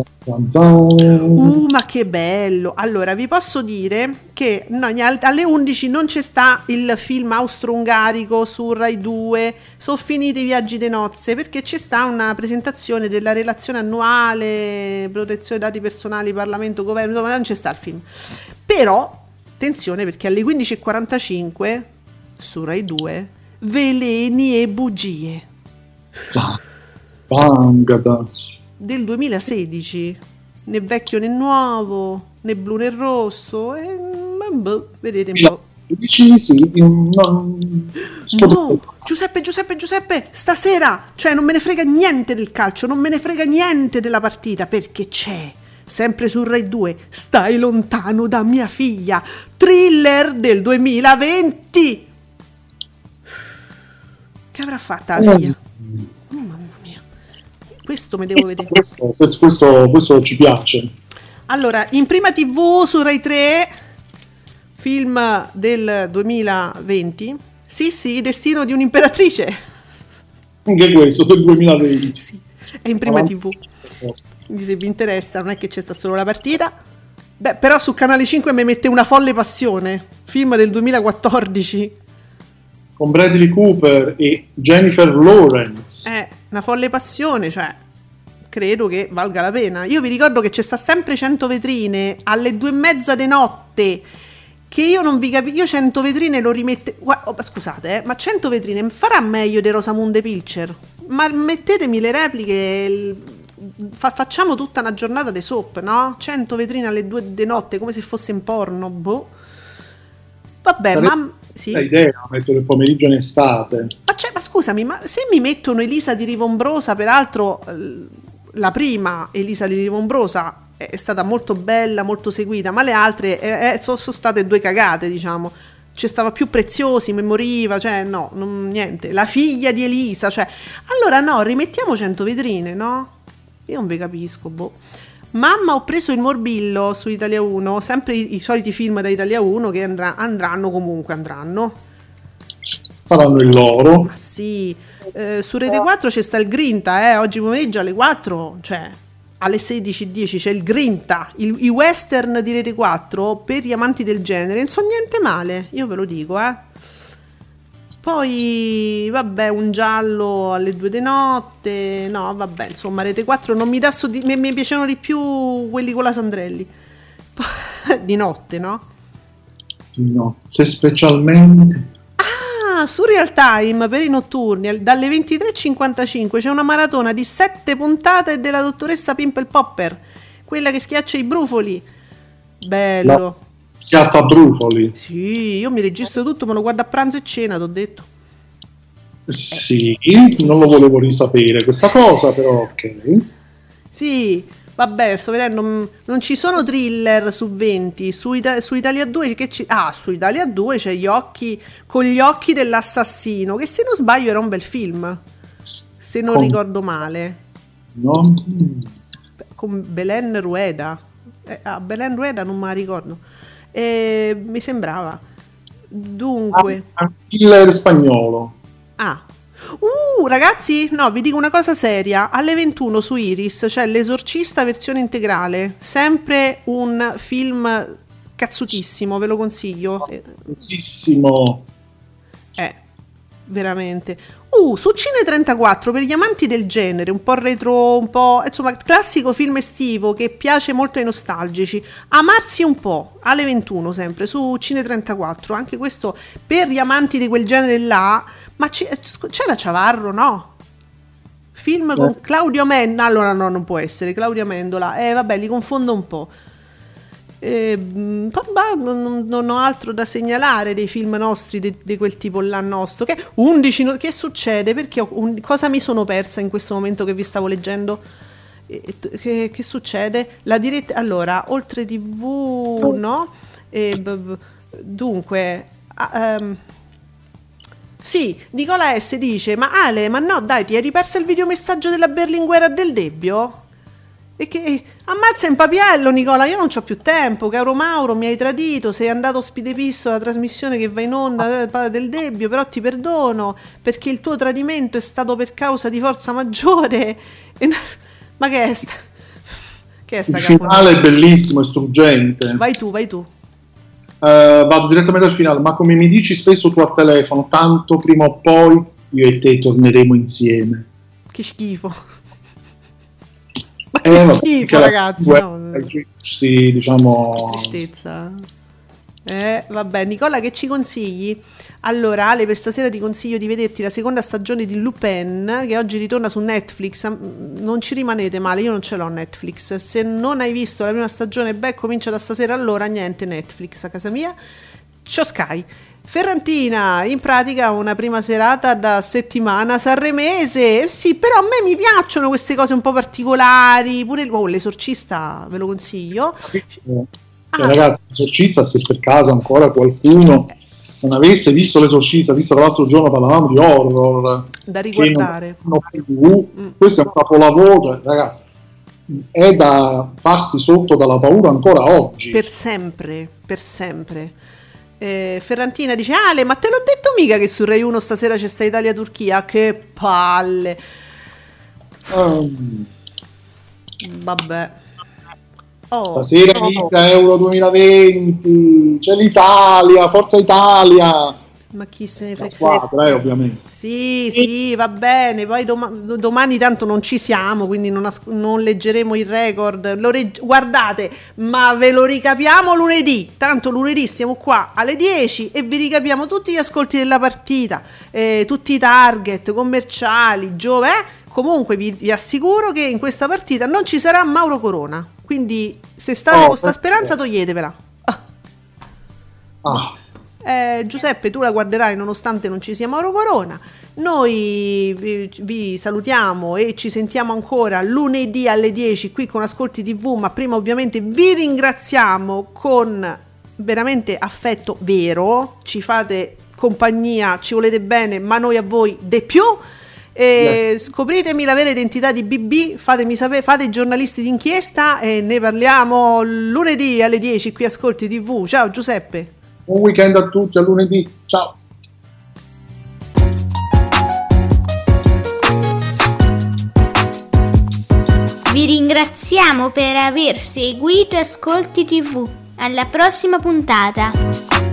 Uh, ma che bello! Allora, vi posso dire che no, al- alle 11 non c'è sta il film austro-ungarico su Rai 2, sono finiti i viaggi di nozze, perché c'è sta una presentazione della relazione annuale, protezione dati personali, Parlamento, Governo, insomma, non c'è sta il film. Però, attenzione, perché alle 15.45 su Rai 2, veleni e bugie. Bangada. del 2016, né vecchio né nuovo, né blu né rosso, e, mm, boh, vedete un po'. Dici sì, non- No, Giuseppe, Giuseppe, Giuseppe, stasera, cioè non me ne frega niente del calcio, non me ne frega niente della partita, perché c'è, sempre su Rai 2, Stai lontano da mia figlia, thriller del 2020. Che avrà fatta la figlia? Oh, mamma mia, questo me devo vedere. Questo, questo, questo, questo ci piace. Allora, in prima TV su Rai 3, film del 2020. Sì, sì, Destino di un'imperatrice. Anche questo del 2020. Sì, è in prima Avanti. TV. Quindi se vi interessa, non è che c'è sta solo la partita. Beh, però su Canale 5 mi mette Una folle passione, film del 2014. Con Bradley Cooper e Jennifer Lawrence. È una folle passione, cioè credo che valga la pena. Io vi ricordo che c'è sta sempre 100 vetrine alle due e mezza di notte. Che io non vi capisco. Io 100 vetrine lo rimette. oh, scusate, eh, ma 100 vetrine farà meglio di Rosamunde Pilcher. Ma mettetemi le repliche. il- fa- facciamo tutta una giornata di soap, no? 100 vetrine alle due di notte, come se fosse in porno. Boh. Vabbè, Sarebbe ma. Sì. Idea, mettere il pomeriggio in estate. Ma, cioè, ma scusami, ma se mi mettono Elisa di Rivombrosa, peraltro la prima Elisa di Rivombrosa è stata molto bella, molto seguita, ma le altre eh, eh, sono, sono state due cagate, diciamo. Ci stava più preziosi, mi moriva, cioè no, non- niente. La figlia di Elisa, cioè... Allora no, rimettiamo 100 vetrine, no? Io non vi capisco, boh. Mamma, ho preso il morbillo su Italia 1, sempre i, i soliti film da Italia 1 che andrà- andranno comunque, andranno. Faranno il loro. Ma sì, eh, su Rete 4 c'è sta il Grinta, eh, oggi pomeriggio alle 4, cioè, alle 16.10 c'è il Grinta, il- i western di Rete 4 per gli amanti del genere, non so niente male, io ve lo dico, eh. Poi, vabbè, un giallo alle 2 di notte, no, vabbè, insomma, Rete 4 non mi dà soddisf- mi, mi piacciono di più quelli con la Sandrelli. Di notte, no? Notte specialmente. Ah, su Real Time per i notturni al- dalle 23.55 c'è una maratona di 7 puntate della dottoressa Pimple Popper, quella che schiaccia i brufoli. Bello. La- Chiatta brufoli. Sì, io mi registro tutto, me lo guardo a pranzo e cena, t'ho detto. Sì, non lo volevo risapere questa cosa, però ok. Sì, vabbè, sto vedendo, mm, non ci sono thriller su 20, su, Ita- su Italia 2 che ci... Ah, su Italia 2 c'è gli occhi, con gli occhi dell'assassino, che se non sbaglio era un bel film, se non Con- ricordo male. No? con Belen Rueda. Eh, ah, Belen Rueda non me la ricordo. Eh, mi sembrava. Dunque, Ah, killer spagnolo. ah. Uh, ragazzi, no, vi dico una cosa seria. Alle 21 su Iris c'è L'esorcista versione integrale. Sempre un film cazzutissimo, ve lo consiglio. Famosissimo. Eh, veramente. Uh, su Cine 34 per gli amanti del genere, un po' retro, un po' insomma, classico film estivo che piace molto ai nostalgici. Amarsi un po' alle 21 sempre su Cine 34. Anche questo per gli amanti di quel genere là. Ma ci- c'era Ciavarro, no? Film con Eh. Claudio Mendola. Allora no, non può essere Claudia Mendola. Eh, vabbè, li confondo un po'. Eh, bah, non, non- ho altro da segnalare dei film nostri di, quel tipo là nostro. Che, 11 no- che succede? Perché ho un- cosa mi sono persa in questo momento che vi stavo leggendo? Eh, Che, che succede? La diretta allora, oltre TV, no? Eh, b- b- dunque, ah, ehm, sì, Nicola S dice: Ma Ale, ma no, dai, ti hai riperso il videomessaggio della Berlinguer Del Debbio? E che ammazza in papiello, Nicola. Io non ho più tempo. Caro Mauro, mi hai tradito. Sei andato spidepisso alla trasmissione che va in onda eh, del Debbio. Però ti perdono perché il tuo tradimento è stato per causa di forza maggiore. E Ma che è sta? Che è sta Il finale è bellissimo, è struggente. Vai tu, vai tu. Eh, vado direttamente al finale, ma come mi dici spesso tu a telefono, tanto prima o poi io e te torneremo insieme. Che schifo. Ma che Eh, schifo, la- ragazzi. due- no? giusti, diciamo, Tristezza. Eh, vabbè, Nicola, che ci consigli? Allora, Ale, per stasera ti consiglio di vederti la seconda stagione di Lupin, che oggi ritorna su Netflix. Non ci rimanete male, io non ce l'ho Netflix. Se non hai visto la prima stagione, beh, comincia da stasera, allora niente Netflix a casa mia. C'ho Sky. Ferrantina, in pratica una prima serata da settimana sanremese. Sì, però a me mi piacciono queste cose un po' particolari. Pure oh, l'esorcista ve lo consiglio. Cioè, Ah. ragazzi, l'esorcista, se per caso ancora qualcuno non avesse visto l'esorcista, visto che l'altro giorno parlavamo di horror, Da riguardare. più, Mm. questo è un capolavoro, cioè, ragazzi, è da farsi sotto dalla paura ancora oggi. Per sempre, per sempre. Eh, Ferrantina dice: Ale, ma te l'ho detto mica che su Rai 1 stasera c'è sta Italia-Turchia? Che palle. Ehm, Vabbè. Oh, Stasera inizia Euro 2020, c'è l'Italia, Forza Italia, ma chi se ne frega? squadra eh, ovviamente. Sì, sì, va bene. Poi doma- domani tanto non ci siamo, quindi non, as- non leggeremo il record. Lo reg- guardate, ma ve lo ricapiamo lunedì. Tanto lunedì siamo qua alle 10 e vi ricapiamo tutti gli ascolti della partita, eh, tutti i target commerciali, giove. eh. Comunque vi, vi assicuro che in questa partita non ci sarà Mauro Corona. Quindi se state Oh, con sta perfetto. speranza toglietevela. Ah. Ah, Eh, Giuseppe, tu la guarderai nonostante non ci sia Mauro Corona. Noi vi, vi salutiamo e ci sentiamo ancora lunedì alle 10 qui con Ascolti TV, ma prima ovviamente vi ringraziamo con veramente affetto vero, ci fate compagnia, ci volete bene, ma noi a voi de più. E Scopritemi la vera identità di BB, fatemi sapere, fate i giornalisti d'inchiesta e ne parliamo lunedì alle 10 qui Ascolti TV. Ciao Giuseppe. Buon weekend a tutti, a lunedì, ciao. Vi ringraziamo per aver seguito Ascolti TV. Alla prossima puntata!